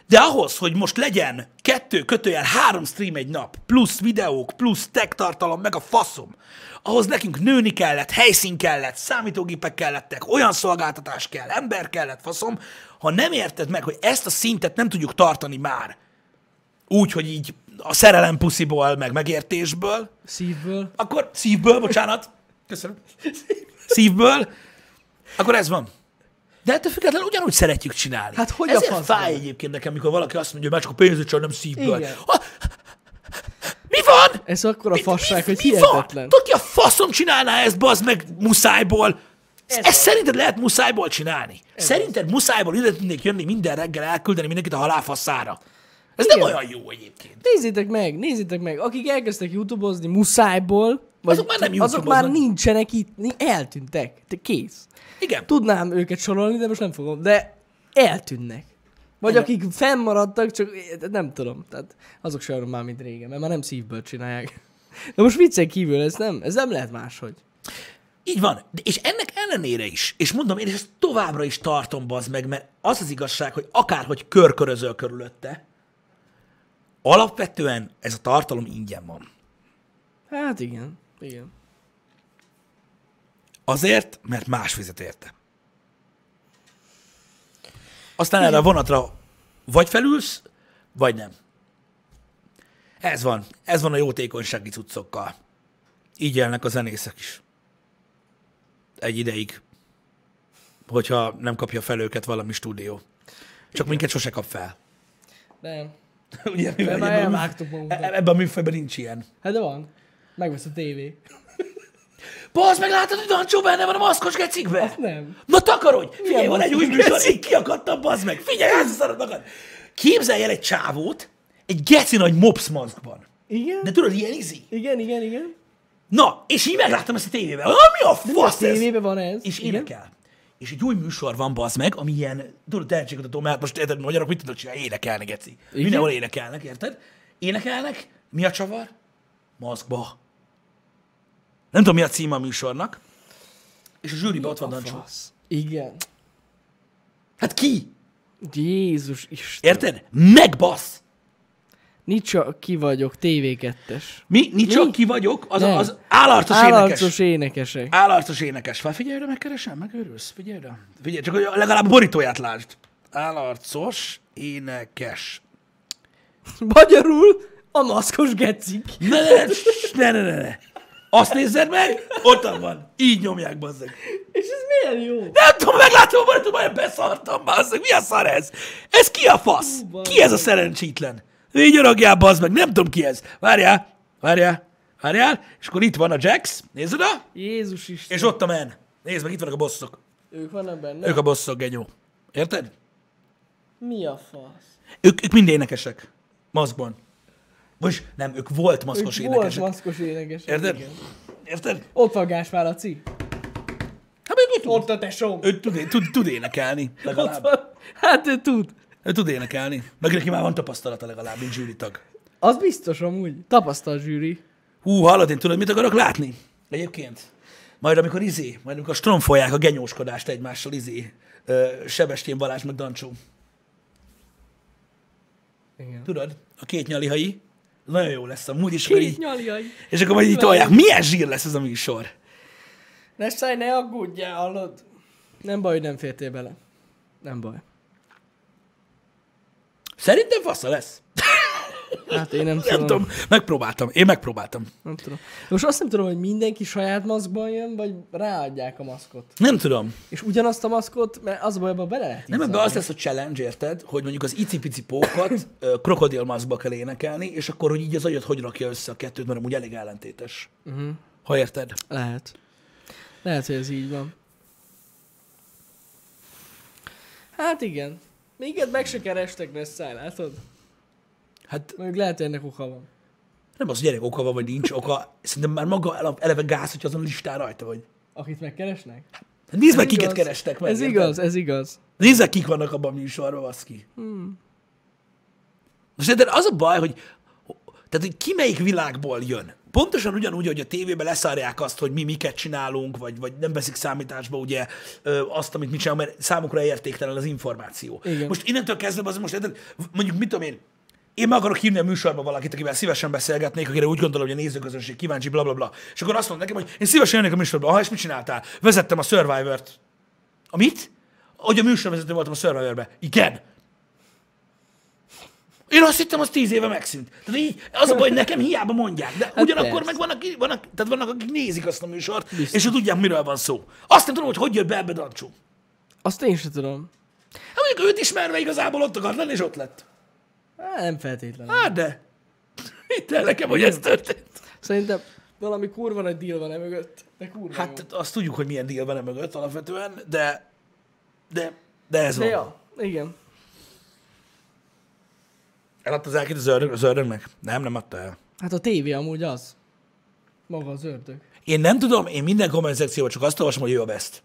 De ahhoz, hogy most legyen kettő kötőjel három stream egy nap, plusz videók, plusz tech tartalom, meg a faszom, ahhoz nekünk nőni kellett, helyszín kellett, számítógépek kellettek, olyan szolgáltatás kell, ember kellett, faszom. Ha nem érted meg, hogy ezt a szintet nem tudjuk tartani már, úgy, hogy így a szerelem pusziból, meg megértésből, Szívből. akkor szívből, bocsánat, köszönöm, szívből, akkor ez van. De ettől függetlenül ugyanúgy szeretjük csinálni. Hát hogy a Ezért faszban? fáj egyébként nekem, amikor valaki azt mondja, hogy már csak a pénzét csak nem szívből. Igen. Ha, mi van? Ez akkor a fasság, hogy mi hihetetlen. Tudod, ki a faszom csinálná ezt, bazd meg, muszájból? Ez Ezt van. szerinted lehet muszájból csinálni? szerinted muszájból ide tudnék jönni minden reggel elküldeni mindenkit a halálfaszára? Ez nem Igen. olyan jó egyébként. Nézzétek meg, nézzétek meg. Akik elkezdtek youtube-ozni muszájból, vagy Azok már nem azok már nincsenek itt, eltűntek. Te kész. Igen. Tudnám őket sorolni, de most nem fogom. De eltűnnek. Vagy Igen. akik fennmaradtak, csak nem tudom. Tehát azok sem már, mint régen, mert már nem szívből csinálják. De most viccen kívül ez nem, ez nem lehet máshogy. Így van. De, és ennek ellenére is, és mondom, én ezt továbbra is tartom, bazd meg, mert az az igazság, hogy akárhogy körkörözöl körülötte, alapvetően ez a tartalom ingyen van. Hát igen, igen. Azért, mert más fizet érte. Aztán erre a vonatra vagy felülsz, vagy nem. Ez van. Ez van a jótékonysági cuccokkal. Így élnek a zenészek is. Egy ideig. Hogyha nem kapja fel őket valami stúdió. Csak minket sose kap fel. Nem. Ugye, mivel már elvágtuk magunkat. ebben a műfajban nincs ilyen. Hát de van. Megvesz a tévé. Bazd meg, látod, hogy Dancsó benne van a maszkos gecikbe? Azt nem. Na takarodj! Figyelj, van egy új műsor, így kiakadtam, bazd meg! Figyelj, összeszarod magad! Képzelj el egy csávót, egy geci nagy mops maszkban. Igen? De tudod, ilyen izi. Igen, igen, igen. Na, és így megláttam ezt a tévében. Ah, mi a fasz ez? tévében van ez. És igen. énekel. És egy új műsor van, bazd meg, ami ilyen, tudod, tehetségkutató, mert most érted, magyarok mit tudnak csinálni? Énekelni, geci. Mindenhol énekelnek, érted? Énekelnek, mi a csavar? Maszkba. Nem tudom, mi a címe a műsornak. És a zsűriben ott van Dancsó. Igen. Hát ki? Jézus Isten. Érted? Megbasz! Nincs csak ki vagyok, TV2-es. Mi? Mi csak ki vagyok? Az, Nem. az állarcos énekes. Állarcos énekesek. Állarcos énekes. Fel, figyelj, oda, megkeresem, megőrülsz, figyelj oda. Figyelj, csak hogy legalább a borítóját lásd. Állarcos énekes. Magyarul a maszkos gecik. Ne, ne, ne, ne, ne. Azt nézzed meg, ott van. Így nyomják, bazzeg. És ez milyen jó? Nem tudom, meglátom a borítóban, beszartam, bazzeg. Mi a szar ez? Ez ki a fasz? Hú, Ki ez a szerencsétlen? Így ragjál, bazd meg, nem tudom ki ez. Várjál, várjál, várjál. És akkor itt van a Jax, nézd oda, Jézus Isten. és ott a men. Nézd meg, itt vannak a bosszok. Ők vannak benne? Ők a bosszok, genyó. Érted? Mi a fasz? Ők, ők mind énekesek. Maszkban. Most nem, ők volt maszkos Ők énekesek. volt maszkos énekesek. Érted? igen. Érted? Ott van Gáspár Laci. Hát még ő tud, Ott a tesóm. ő tud, tud, tud énekelni, Ott legalább. van. Hát ő tud. Ő tud énekelni. Meg neki már van tapasztalata legalább, mint zsűritag. Az biztos amúgy. Tapasztalt zsűri. Hú, hallod, én tudod, mit akarok látni? Egyébként. Majd amikor izé, majd amikor stromfolják a genyóskodást egymással izé, ö, Sebestyén Balázs meg Dancsó. Igen. Tudod? A két nyalihai. Nagyon jó lesz amúgy, és akkor így, és akkor majd így tolják. Milyen zsír lesz ez a műsor? Ne száj, ne aggódjál, hallod? Nem baj, hogy nem fértél bele. Nem baj. Szerintem fasza lesz. Hát én nem, Nem tudom. tudom, megpróbáltam. Én megpróbáltam. Nem tudom. Most azt nem tudom, hogy mindenki saját maszkban jön, vagy ráadják a maszkot. Nem tudom. És ugyanazt a maszkot, mert az a baj, abban bele lehet Nem, ebben az lesz a challenge, érted? Hogy mondjuk az icipici pókat ö, krokodilmaszkba kell énekelni, és akkor, hogy így az agyat hogy rakja össze a kettőt, mert amúgy elég ellentétes. Uh-huh. Ha érted? Lehet. Lehet, hogy ez így van. Hát igen. Minket meg se kerestek, Nessai, látod? Hát Mondjuk lehet, hogy ennek oka van. nem az, hogy gyerek oka van, vagy nincs oka. Szerintem már maga ele- eleve gáz, hogy azon a listán rajta vagy. Akit megkeresnek? Hát Nézd meg, Ez kiket igaz. kerestek meg. Ez érted? igaz, ez igaz. Nézd meg, kik vannak abban a műsorban, baszki. Hmm. Most érted, az a baj, hogy tehát, hogy ki melyik világból jön. Pontosan ugyanúgy, hogy a tévében leszárják azt, hogy mi miket csinálunk, vagy, vagy nem veszik számításba ugye ö, azt, amit mi csinálunk, mert számukra értéktelen az információ. Igen. Most innentől kezdve az most mondjuk mit tudom én, én meg akarok hívni a műsorba valakit, akivel szívesen beszélgetnék, akire úgy gondolom, hogy a nézőközönség kíváncsi, bla bla bla. És akkor azt mondom nekem, hogy én szívesen jönnék a műsorba. Aha, és mit csináltál? Vezettem a Survivor-t. A mit? Hogy a műsorvezető voltam a Survivor-be. Igen. Én azt hittem, az tíz éve megszűnt. Tehát így, az a baj, hogy nekem hiába mondják. De ugyanakkor persze. meg vannak, vannak, tehát vannak, akik nézik azt a műsort, Biztos. és tudják, miről van szó. Azt nem tudom, hogy hogy jött be ebbe Dancsó. Azt én sem tudom. Hát mondjuk őt ismerve igazából ott akart lenni, és ott lett. Á, nem feltétlenül. Hát de. Hidd el nekem, hogy ez történt. Szerintem valami kurva nagy deal van mögött. De kurva Hát jó. azt tudjuk, hogy milyen deal van mögött alapvetően, de, de, de ez De van. ja, igen. Eladta az elkét az, ördög, az ördögnek? Nem, nem adta el. Hát a tévé amúgy az. Maga az ördög. Én nem tudom, én minden komment szekcióban csak azt olvasom, hogy ő a best.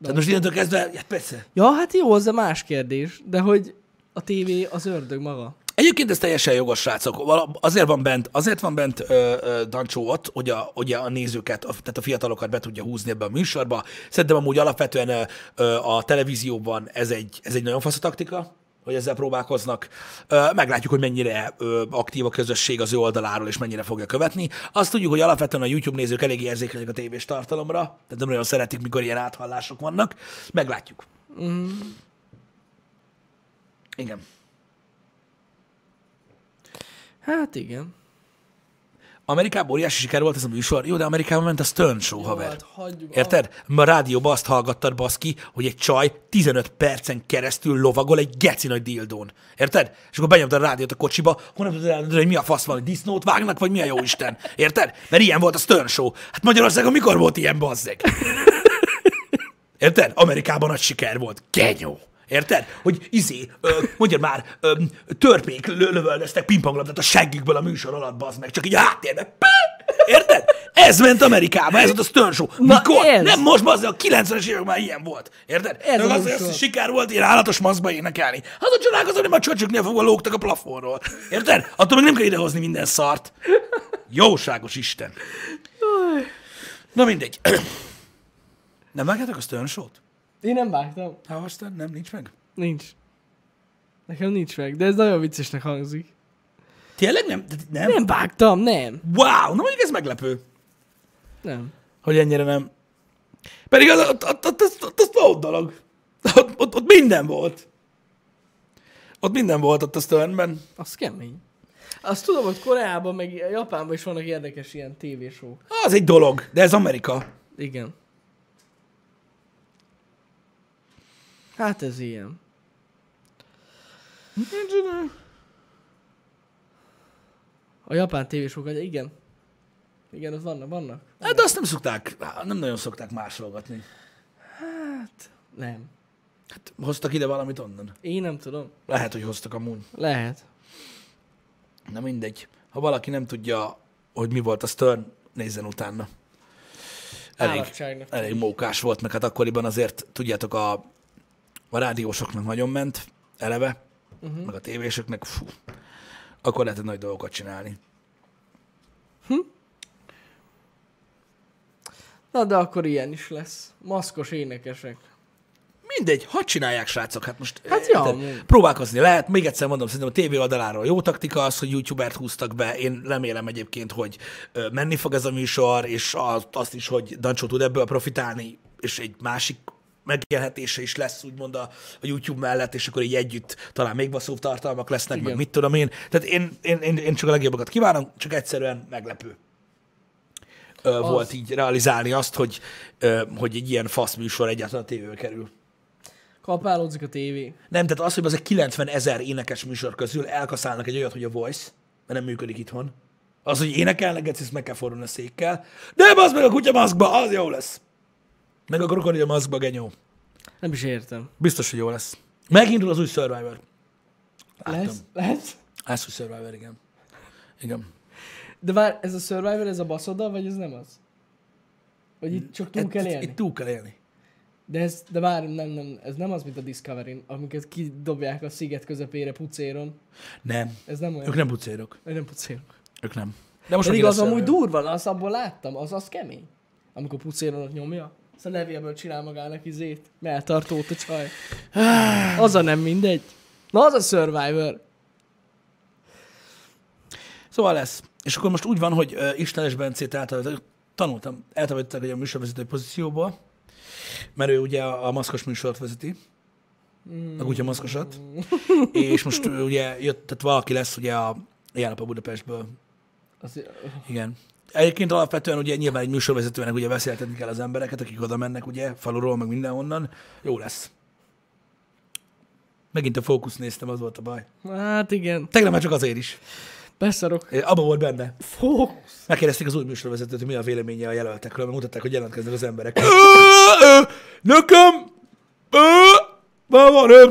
Tehát most innentől kezdve, hát persze. Ja, hát jó, az a más kérdés. De hogy a tévé az ördög maga. Egyébként ez teljesen jogos, srácok. Azért van bent, azért van bent ö, ö, Dancsó ott, hogy a, hogy a nézőket, a, tehát a fiatalokat be tudja húzni ebbe a műsorba. Szerintem amúgy alapvetően ö, ö, a televízióban ez egy, ez egy nagyon fasz taktika, hogy ezzel próbálkoznak. Ö, Meglátjuk, hogy mennyire ö, aktív a közösség az ő oldaláról, és mennyire fogja követni. Azt tudjuk, hogy alapvetően a YouTube nézők elég érzékenyek a tévés tartalomra, tehát nem nagyon szeretik, mikor ilyen áthallások vannak. Meglátjuk. Mm. Igen. Hát igen. Amerikában óriási siker volt ez a műsor. Jó, de Amerikában ment a Stern Show, haver. Hát hagyjuk. Érted? Ma a rádióban azt hallgattad, baszki, hogy egy csaj 15 percen keresztül lovagol egy geci nagy dildón. Érted? És akkor benyomtad a rádiót a kocsiba, honnan tudod eldönteni, hogy mi a fasz van, hogy disznót vágnak, vagy mi a jó Isten. Érted? Mert ilyen volt a Stern Show. Hát Magyarországon mikor volt ilyen bazzeg? Érted? Amerikában nagy siker volt. Genyó. Érted? Hogy izé, ö, mondjad már, ö, törpék lö- lövöldöztek pingponglabdát a seggükből a műsor alatt, bazd meg, csak így a háttérben. Pá! Érted? Ez ment Amerikába, ez volt a Stern Show. Mikor? ez. Nem most, bazd a 90-es évek már ilyen volt. Érted? Ez Meg a az, műsor. az siker volt ilyen állatos maszkba énekelni. Hát a csodálkozom, hogy már csöcsöknél fogva lógtak a plafonról. Érted? Attól még nem kell idehozni minden szart. Jóságos Isten. Na mindegy. Nem vágjátok a Stern Show-t? Én nem vágtam. Hát aztán nem, nincs meg. Nincs. Nekem nincs meg, de ez nagyon viccesnek hangzik. Tényleg nem? De- Nem? Nem vágtam, nem. Wow, na mondjuk ez meglepő, Nem. hogy ennyire nem. Pedig az, ott, ott, ott, ott, ott, ott volt dolog. Ott, ott, ott minden volt. Ott minden volt ott a Sternben. Az kemény. Azt tudom, hogy Koreában, meg Japánban is vannak érdekes ilyen tévésók. Az egy dolog, de ez Amerika. Igen. Hát ez ilyen. A japán tévésók, igen. Igen, ott vannak, vannak. Hát de azt nem szokták, nem nagyon szokták másolgatni. Hát, nem. Hát hoztak ide valamit onnan. Én nem tudom. Lehet, hogy hoztak amúgy. Lehet. Na mindegy. Ha valaki nem tudja, hogy mi volt a Stern, nézzen utána. Elég, elég mókás volt, meg hát akkoriban azért, tudjátok, a, a rádiósoknak nagyon ment, eleve, uh-huh. meg a tévésoknek, fú, akkor lehetett nagy dolgokat csinálni. Na de akkor ilyen is lesz. Maszkos énekesek. Mindegy, hadd csinálják, srácok, hát most Hát ja, próbálkozni lehet. Még egyszer mondom, szerintem a tévé oldaláról jó taktika az, hogy youtubert húztak be. Én remélem egyébként, hogy menni fog ez a műsor, és az, azt is, hogy Dancsó tud ebből profitálni, és egy másik megélhetése is lesz, úgymond a, a YouTube mellett, és akkor így együtt talán még baszóbb tartalmak lesznek, meg Igen. mit tudom én. Tehát én, én, én, én csak a legjobbakat kívánom, csak egyszerűen meglepő ö, volt így realizálni azt, hogy, ö, hogy egy ilyen fasz műsor egyáltalán a tévébe kerül. Kapálódzik a tévé. Nem, tehát az, hogy az egy 90 ezer énekes műsor közül elkaszálnak egy olyat, hogy a Voice, mert nem működik itthon. Az, hogy énekelnek, ezt meg kell fordulni a székkel. De az meg a kutya maszkba, az jó lesz. Meg a krokodil maszkba, genyó. Nem is értem. Biztos, hogy jó lesz. Megindul az új Survivor. Láttam. Lesz? Lesz? Ez új Survivor, igen. Igen. De vár, ez a Survivor, ez a baszoda, vagy ez nem az? Vagy itt csak túl kell Itt, élni? itt túl kell élni. De ez, de vár, nem, nem, ez nem az, mint a Discovery-n, amiket kidobják a sziget közepére pucéron. Nem. Ez nem olyan. Ők nem pucérok. Vagy nem pucérok. Ők nem. De most Pedig az lesz amúgy durva, azt abból láttam, az az kemény. Amikor pucéron ott nyomja. Az a levélből csinál magának izét. Melltartót a csaj. Az a nem mindegy. Na az a Survivor. Szóval lesz. És akkor most úgy van, hogy uh, Istenes Bencét eltávolították, tanultam, eltávolították egy a műsorvezető pozícióból, mert ő ugye a, a maszkos műsort vezeti, a kutya maszkosat, és most ugye jött, tehát valaki lesz ugye a Jánap a Budapestből. Az, Igen. Egyébként alapvetően ugye nyilván egy műsorvezetőnek ugye beszéltetni kell az embereket, akik oda mennek ugye, faluról, meg mindenhonnan. Jó lesz. Megint a fókusz néztem, az volt a baj. hát igen. Tegnap már csak azért is. Beszarok. Abba volt benne. Fókusz. Megkérdezték az új műsorvezetőt, hogy mi a véleménye a jelöltekről, mert mutatták, hogy jelentkeznek az emberek. Nekem! Van, ö,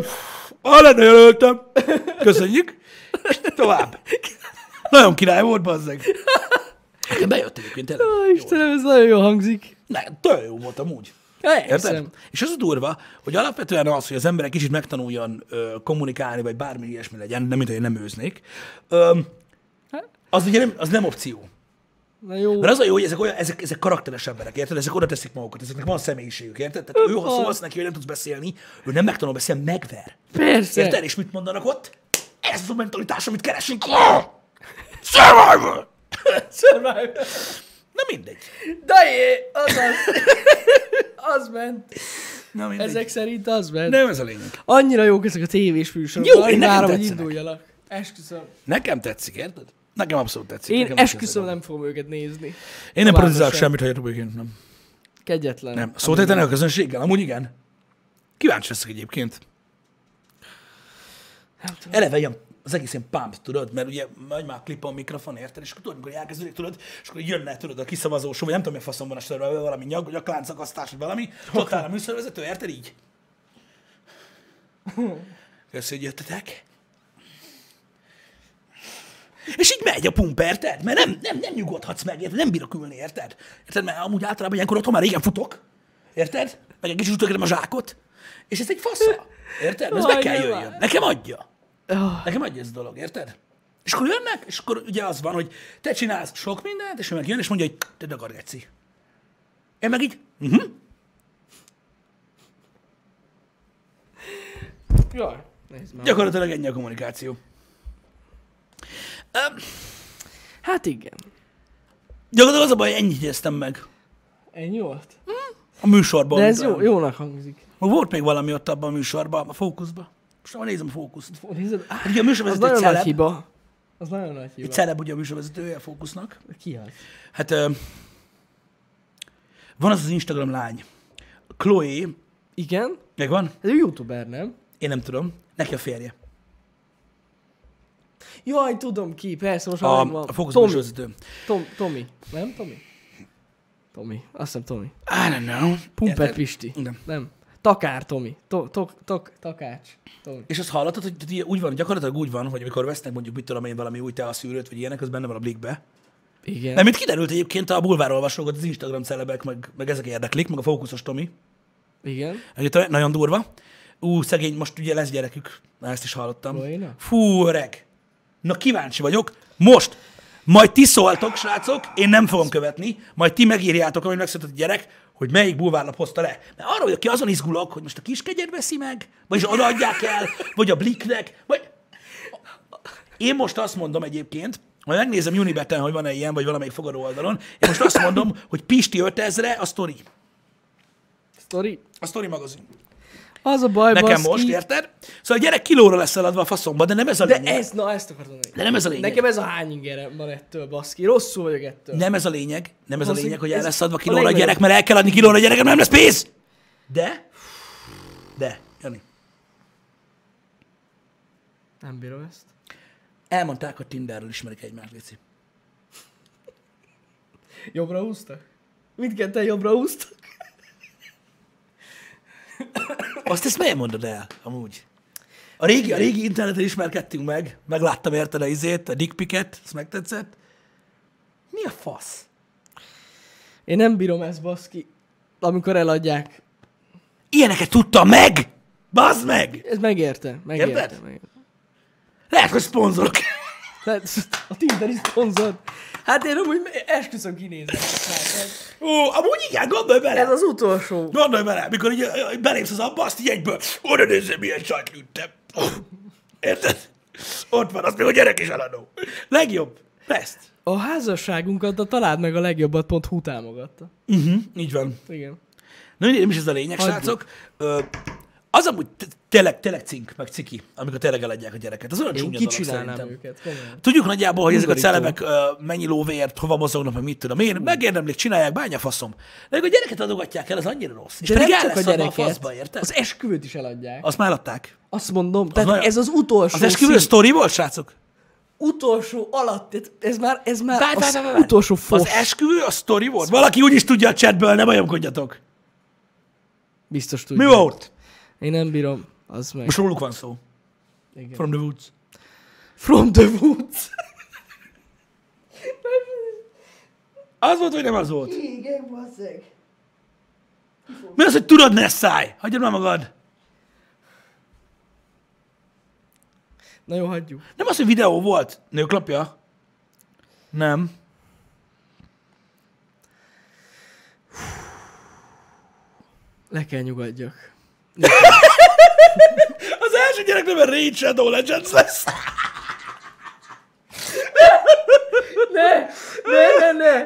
már lenne jelöltem. Köszönjük. És tovább. Nagyon király volt, bazzeg. Nekem bejött egyébként tényleg. Ó. Istenem, ez nagyon jó hangzik. Ne, tök jó volt amúgy. Érted? És az a durva, hogy alapvetően az, hogy az emberek kicsit megtanuljon ö, kommunikálni, vagy bármi ilyesmi legyen, nem mint hogy én nem őznék, ö, az ugye nem, az nem opció. Na jó. Mert az a jó, hogy ezek, olyan, ezek, ezek karakteres emberek, érted? Ezek oda teszik magukat, ezeknek van személyiségük, érted? Tehát ő, ha szólsz neki, hogy nem tudsz beszélni, ő nem megtanul beszélni, megver. Persze. Érted? És mit mondanak ott? Ez az a mentalitás, amit keresünk. Survivor! Survivor. Na mindegy. Dajé, az az. az ment. Na mindegy. Ezek szerint az ment. Nem ez a lényeg. Annyira jók ezek a tévés műsorok. Jó, én nekem várom, hogy induljanak. Esküszöm. Nekem tetszik, érted? Nekem abszolút tetszik. Én nekem esküszöm, nem fogom őket nézni. Én nem politizálok sem. semmit, hogy egyébként nem. Kegyetlen. Nem. Szót a közönséggel? Amúgy igen. Kíváncsi leszek egyébként. Nem. Eleve ilyen, az egész ilyen pump, tudod, mert ugye megy már klip a mikrofon, érted, és akkor tudod, amikor elkezdődik, tudod, és akkor jönne, tudod, a kiszavazó show, vagy nem tudom, mi faszom van a sorban, valami nyag, vagy a kláncakasztás, vagy valami, ott áll a műsorvezető, érted így? Köszönjük, hogy jöttetek. És így megy a pump, érted? Mert nem, nem, nem nyugodhatsz meg, érted? Nem bírok ülni, érted? Érted? Mert amúgy általában ilyenkor otthon már régen futok, érted? Meg egy kicsit utökérem a zsákot, és ez egy fasza, érted? Ez Aj, kell jöjjön. Nekem adja. Oh, Nekem adja ez a dolog, érted? És akkor jönnek, és akkor ugye az van, hogy te csinálsz sok mindent, és ő meg jön, és mondja, hogy te dagad, geci. Én meg így, uh-huh. jaj, gyakorlatilag ennyi a kommunikáció. Öm, Hát igen. Gyakorlatilag az a baj, ennyit éreztem meg Ennyi volt? a műsorban. De ez amit, jó, jónak hangzik. Volt még valami ott abban a műsorban, a fókuszban. Most már nézem a fókuszt. Nézed? Á, Ugye a az műsorvezető egy nagyon nagy celeb, hiba. Az nagyon nagy egy hiba. celeb ugye a műsorvezetője a fókusznak. Ki az? Hát ö, van az az Instagram lány, Chloe, Igen? megvan? Ez egy youtuber, nem? Én nem tudom. Neki a férje. Jaj, tudom ki, persze, most A, megvan. a fókusz Tomi. műsorvezető. Tom, Tomi. Nem, Tomi? Tomi. Azt hiszem Tomi. I don't know. Pumpet Érted? Pisti. Igen. Nem. Takár Tomi. To, tok, tok, takács. Tomi. És azt hallottad, hogy hogy úgy van, gyakorlatilag úgy van, hogy amikor vesznek mondjuk, mit tudom én, valami új teaszűrőt, vagy ilyenek, az benne van a blikbe. Igen. Nem, mint kiderült egyébként a bulvárolvasókat, az Instagram celebek, meg, meg ezek érdeklik, meg a fókuszos Tomi. Igen. Egyébként nagyon durva. Ú, szegény, most ugye lesz gyerekük. Na, ezt is hallottam. Chloe-nak? Fú, öreg. Na, kíváncsi vagyok. Most. Majd ti szóltok, srácok, én nem fogom követni, majd ti megírjátok, amit megszületett a gyerek, hogy melyik bulvárlap hozta le. Mert arra vagyok ki, azon izgulok, hogy most a kiskegyed veszi meg, vagy odaadják el, vagy a bliknek, vagy... Én most azt mondom egyébként, majd megnézem Unibeten, hogy van-e ilyen, vagy valamelyik fogadó oldalon, én most azt mondom, hogy Pisti 5000 a sztori. Story. A sztori magazin. Az a baj, Nekem baszki. most, érted? Szóval a gyerek kilóra lesz eladva a faszomba, de nem ez a De lényeg. ez, na ezt akartam mondani. De nem ez a lényeg. Nekem ez a hány ingerem van ettől, baszki. Rosszul vagyok ettől. Nem ez a lényeg, nem ez a Az, lényeg, hogy el lesz adva a kilóra a legnagyobb. gyerek, mert el kell adni kilóra a gyerek, nem lesz pénz. De, de, Jani, Nem bírom ezt. elmondták, hogy Tinderről ismerik egymást, Léci. Jobbra húztak? Mindketten jobbra húztak? Azt ezt miért mondod el, amúgy? A régi, a régi interneten ismerkedtünk meg, megláttam érted a izét, a dickpiket, ezt megtetszett. Mi a fasz? Én nem bírom ezt, baszki. Amikor eladják. Ilyeneket tudtam meg! Bazd meg! Ez megérte. Megérte. Érted? megérte. Lehet, hogy szponzorok. Tehát a Tinder is szponzor. Hát én amúgy esküszöm kinézem. Ó, amúgy igen, gondolj bele. Ez az utolsó. Gondolj bele, mikor így, ö, belépsz az abba, azt így egyből, oda nézzem, milyen sajt lőttem. Érted? Ott van, azt még a gyerek is eladó. Legjobb. Best. A házasságunkat a találd meg a legjobbat.hu támogatta. Uh-huh, így van. Igen. Na, nem is ez a lényeg, Hagyjuk. srácok. Ö, az amúgy tényleg, tényleg cink, meg ciki, amikor tényleg eladják a gyereket. Az olyan Én csúnya dolog őket. Komolyan. Tudjuk nagyjából, hogy ezek a celebek ö, mennyi lóvért, hova mozognak, meg mit tudom én. Megérdemlik, csinálják, bánya faszom. De a gyereket adogatják el, az annyira rossz. És De pedig nem csak a adva a gyereket. faszba, érted? Az esküvőt is eladják. Azt már eladták. Azt mondom, tehát nagyon- ez az utolsó Az esküvő sztori volt, srácok? Utolsó alatt, ez- már, ez már Várj, az várj, várj, várj. utolsó fos. Az esküvő a sztori volt? Valaki úgy is tudja a chatből, ne bajomkodjatok. Biztos Mi tudja. volt? Én nem bírom. Az meg. Most róluk van szó. Igen. From the woods. From the woods. Az volt, vagy nem az volt? Igen, bazzeg. Mi az, hogy tudod, ne száj? Hagyjad már magad. Na jó, hagyjuk. Nem az, hogy videó volt. Nőklapja? Nem. Le kell nyugodjak. Az első gyerek nem a Raid Shadow Legends lesz. Ne! Ne, ne, ne!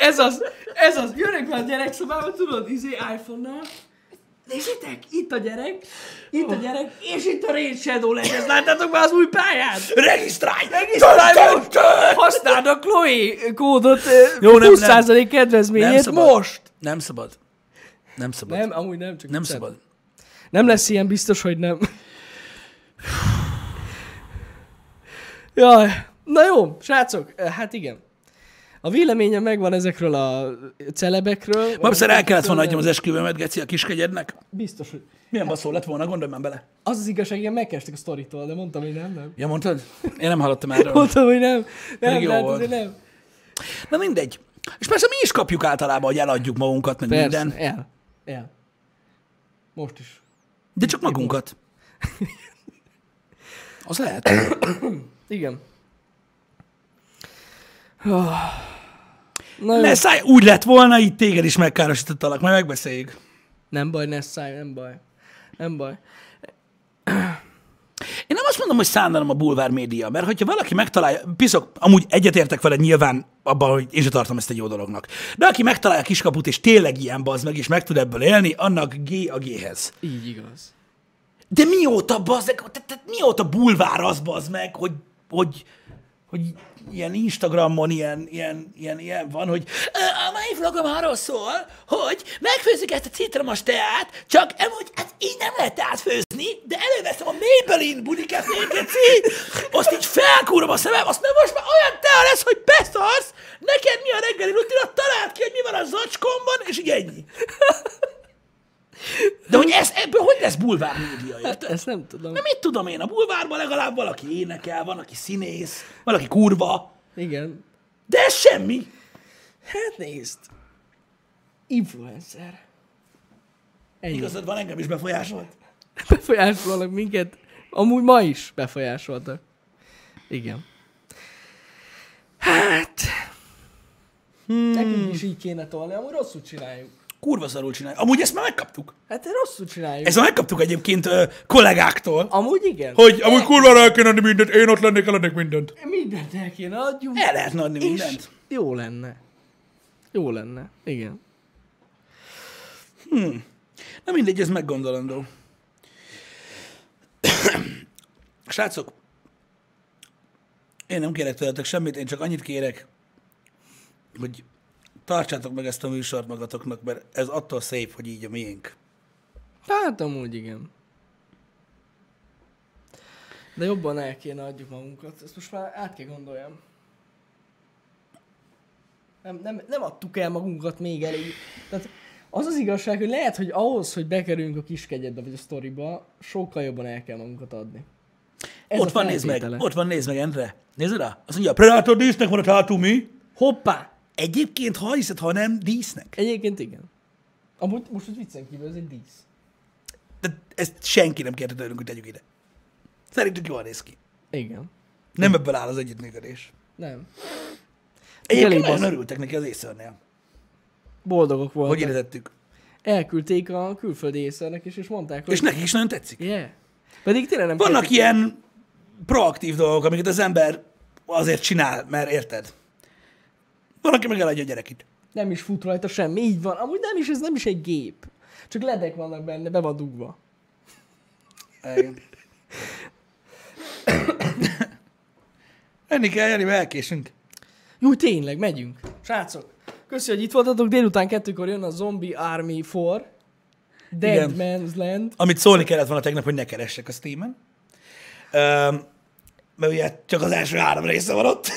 Ez az, ez az. Jönnek már a gyerekszobába, tudod, izé iPhone-nal. Nézzétek, itt a gyerek, itt a gyerek, és itt a Raid Shadow Legends. Láttátok már az új pályát? Regisztrálj! Regisztrálj most! Használd a Chloe kódot, Jó, Jó, nem, 20% nem. kedvezményét Nem szabad. most. Nem szabad. Nem szabad. Nem, amúgy nem, csak Nem viccelem. szabad. Nem lesz ilyen, biztos, hogy nem. Jaj, na jó, srácok, hát igen. A véleményem megvan ezekről a celebekről. Babszer el kellett volna adjam az esküvőmet, Geci, a kiskegyednek. Biztos, hogy... Milyen baszó lett volna, gondolj már bele. Az az igazság, igen, megkezdtek a sztoritól, de mondtam, hogy nem, nem. Ja, mondtad? Én nem hallottam erről. Mondtam, hogy nem. Nem, Pedig jó hát volt. nem. Na mindegy. És persze mi is kapjuk általában, hogy eladjuk magunkat, meg Persze, minden. el. El. Most is. De csak magunkat. Az lehet. Igen. Ah. Na jó. Ne szállj, úgy lett volna, itt téged is megkárosítottalak, majd megbeszéljük. Nem baj, ne szállj, nem baj. Nem baj. Én nem azt mondom, hogy szánalom a bulvár média, mert hogyha valaki megtalálja, piszok, amúgy egyetértek veled nyilván abban, hogy én sem tartom ezt egy jó dolognak. De aki megtalálja a kiskaput, és tényleg ilyen bazd meg, és meg tud ebből élni, annak G a G-hez. Így igaz. De mióta, bazd meg, tehát, tehát mióta bulvár az, bazd meg, hogy, hogy, hogy ilyen Instagramon ilyen, ilyen, ilyen, ilyen van, hogy "Ö, a mai vlogom arról szól, hogy megfőzzük ezt a citromos teát, csak amúgy hát így nem lehet teát főzni, de előveszem a Maybelline budikafét, geci, azt így felkúrom a szemem, azt mert most már olyan tea lesz, hogy beszarsz, neked mi a reggeli rutinat, találd ki, hogy mi van a zacskomban, és így ennyi. De hogy ez, ebből hogy lesz bulvár média, érted? Hát ezt nem tudom. Na mit tudom én, a bulvárban legalább valaki énekel, van, aki színész, valaki kurva, Igen. de ez semmi. Hát nézd. Influencer. Ennyi. Igazad van, engem is befolyásolt. Befolyásolnak minket. Amúgy ma is befolyásoltak. Igen. Hát... Hmm. Nekünk is így kéne tolni, amúgy rosszul csináljuk. Kurva szarul csinálja. Amúgy ezt már megkaptuk. Hát rosszul csináljuk. Ezt már megkaptuk egyébként ö, kollégáktól, Amúgy igen. hogy amúgy kurva el kéne adni mindent, én ott lennék, eladnék mindent. Mindent el kéne adjunk. El lehetne adni És mindent. jó lenne. Jó lenne. Igen. Na mindegy, ez meggondolandó. Srácok, én nem kérek tőletek semmit, én csak annyit kérek, hogy tartsátok meg ezt a műsort magatoknak, mert ez attól szép, hogy így a miénk. Hát amúgy igen. De jobban el kéne adjuk magunkat. Ezt most már át kell gondoljam. Nem, nem, nem adtuk el magunkat még elég. Tehát az az igazság, hogy lehet, hogy ahhoz, hogy bekerüljünk a kiskegyedbe vagy a sztoriba, sokkal jobban el kell magunkat adni. Ez ott van, nézd meg, ott van, nézd meg, Endre. Nézd rá. Azt mondja, a Predator dísznek van a tátú mi? Hoppá! Egyébként, ha hiszed, ha nem, dísznek. Egyébként igen. Amúgy most, hogy viccen kívül, ez egy dísz. De ezt senki nem kérte tőlünk, hogy tegyük ide. Szerintük jól néz ki. Igen. Nem ebből áll az együttműködés. Nem. Egyébként nagyon örültek neki az észörnél, Boldogok voltak. hogy értettük. Elküldték a külföldi észernek is, és mondták, hogy... És nekik is nagyon tetszik. Yeah. Pedig tényleg nem Vannak ilyen proaktív dolgok, amiket az ember azért csinál, mert érted? Van, aki meg eladja a gyerekét. Nem is fut rajta semmi, így van. Amúgy nem is, ez nem is egy gép. Csak ledek vannak benne, be van dugva. Enni kell, Jani, mert elkésünk. Jó, tényleg, megyünk. Srácok, köszi, hogy itt voltatok. Délután kettőkor jön a Zombie Army 4. Dead Igen. Man's Land. Amit szólni kellett volna tegnap, hogy ne keressek a Steam-en. Um, mert ugye csak az első három része van ott.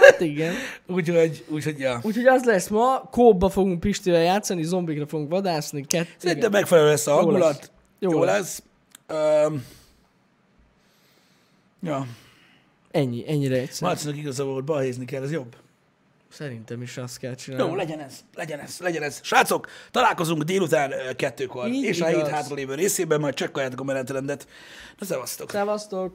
Hát igen. úgyhogy, úgyhogy, ja. Úgyhogy az lesz ma, kóba fogunk Pistivel játszani, zombikra fogunk vadászni. Kett, Szerintem megfelelő lesz a hangulat. lesz. Jó, Jó Jó lesz. Um, ja. Ennyi, ennyire egyszerű. Marcinak igaza volt, balhézni kell, ez jobb. Szerintem is azt kell csinálni. Jó, legyen ez, legyen ez, legyen ez. Srácok, találkozunk délután kettőkor, Így és a hét igaz. hátralévő részében, majd csekkoljátok a menetrendet. Na, szevasztok! Szevasztok!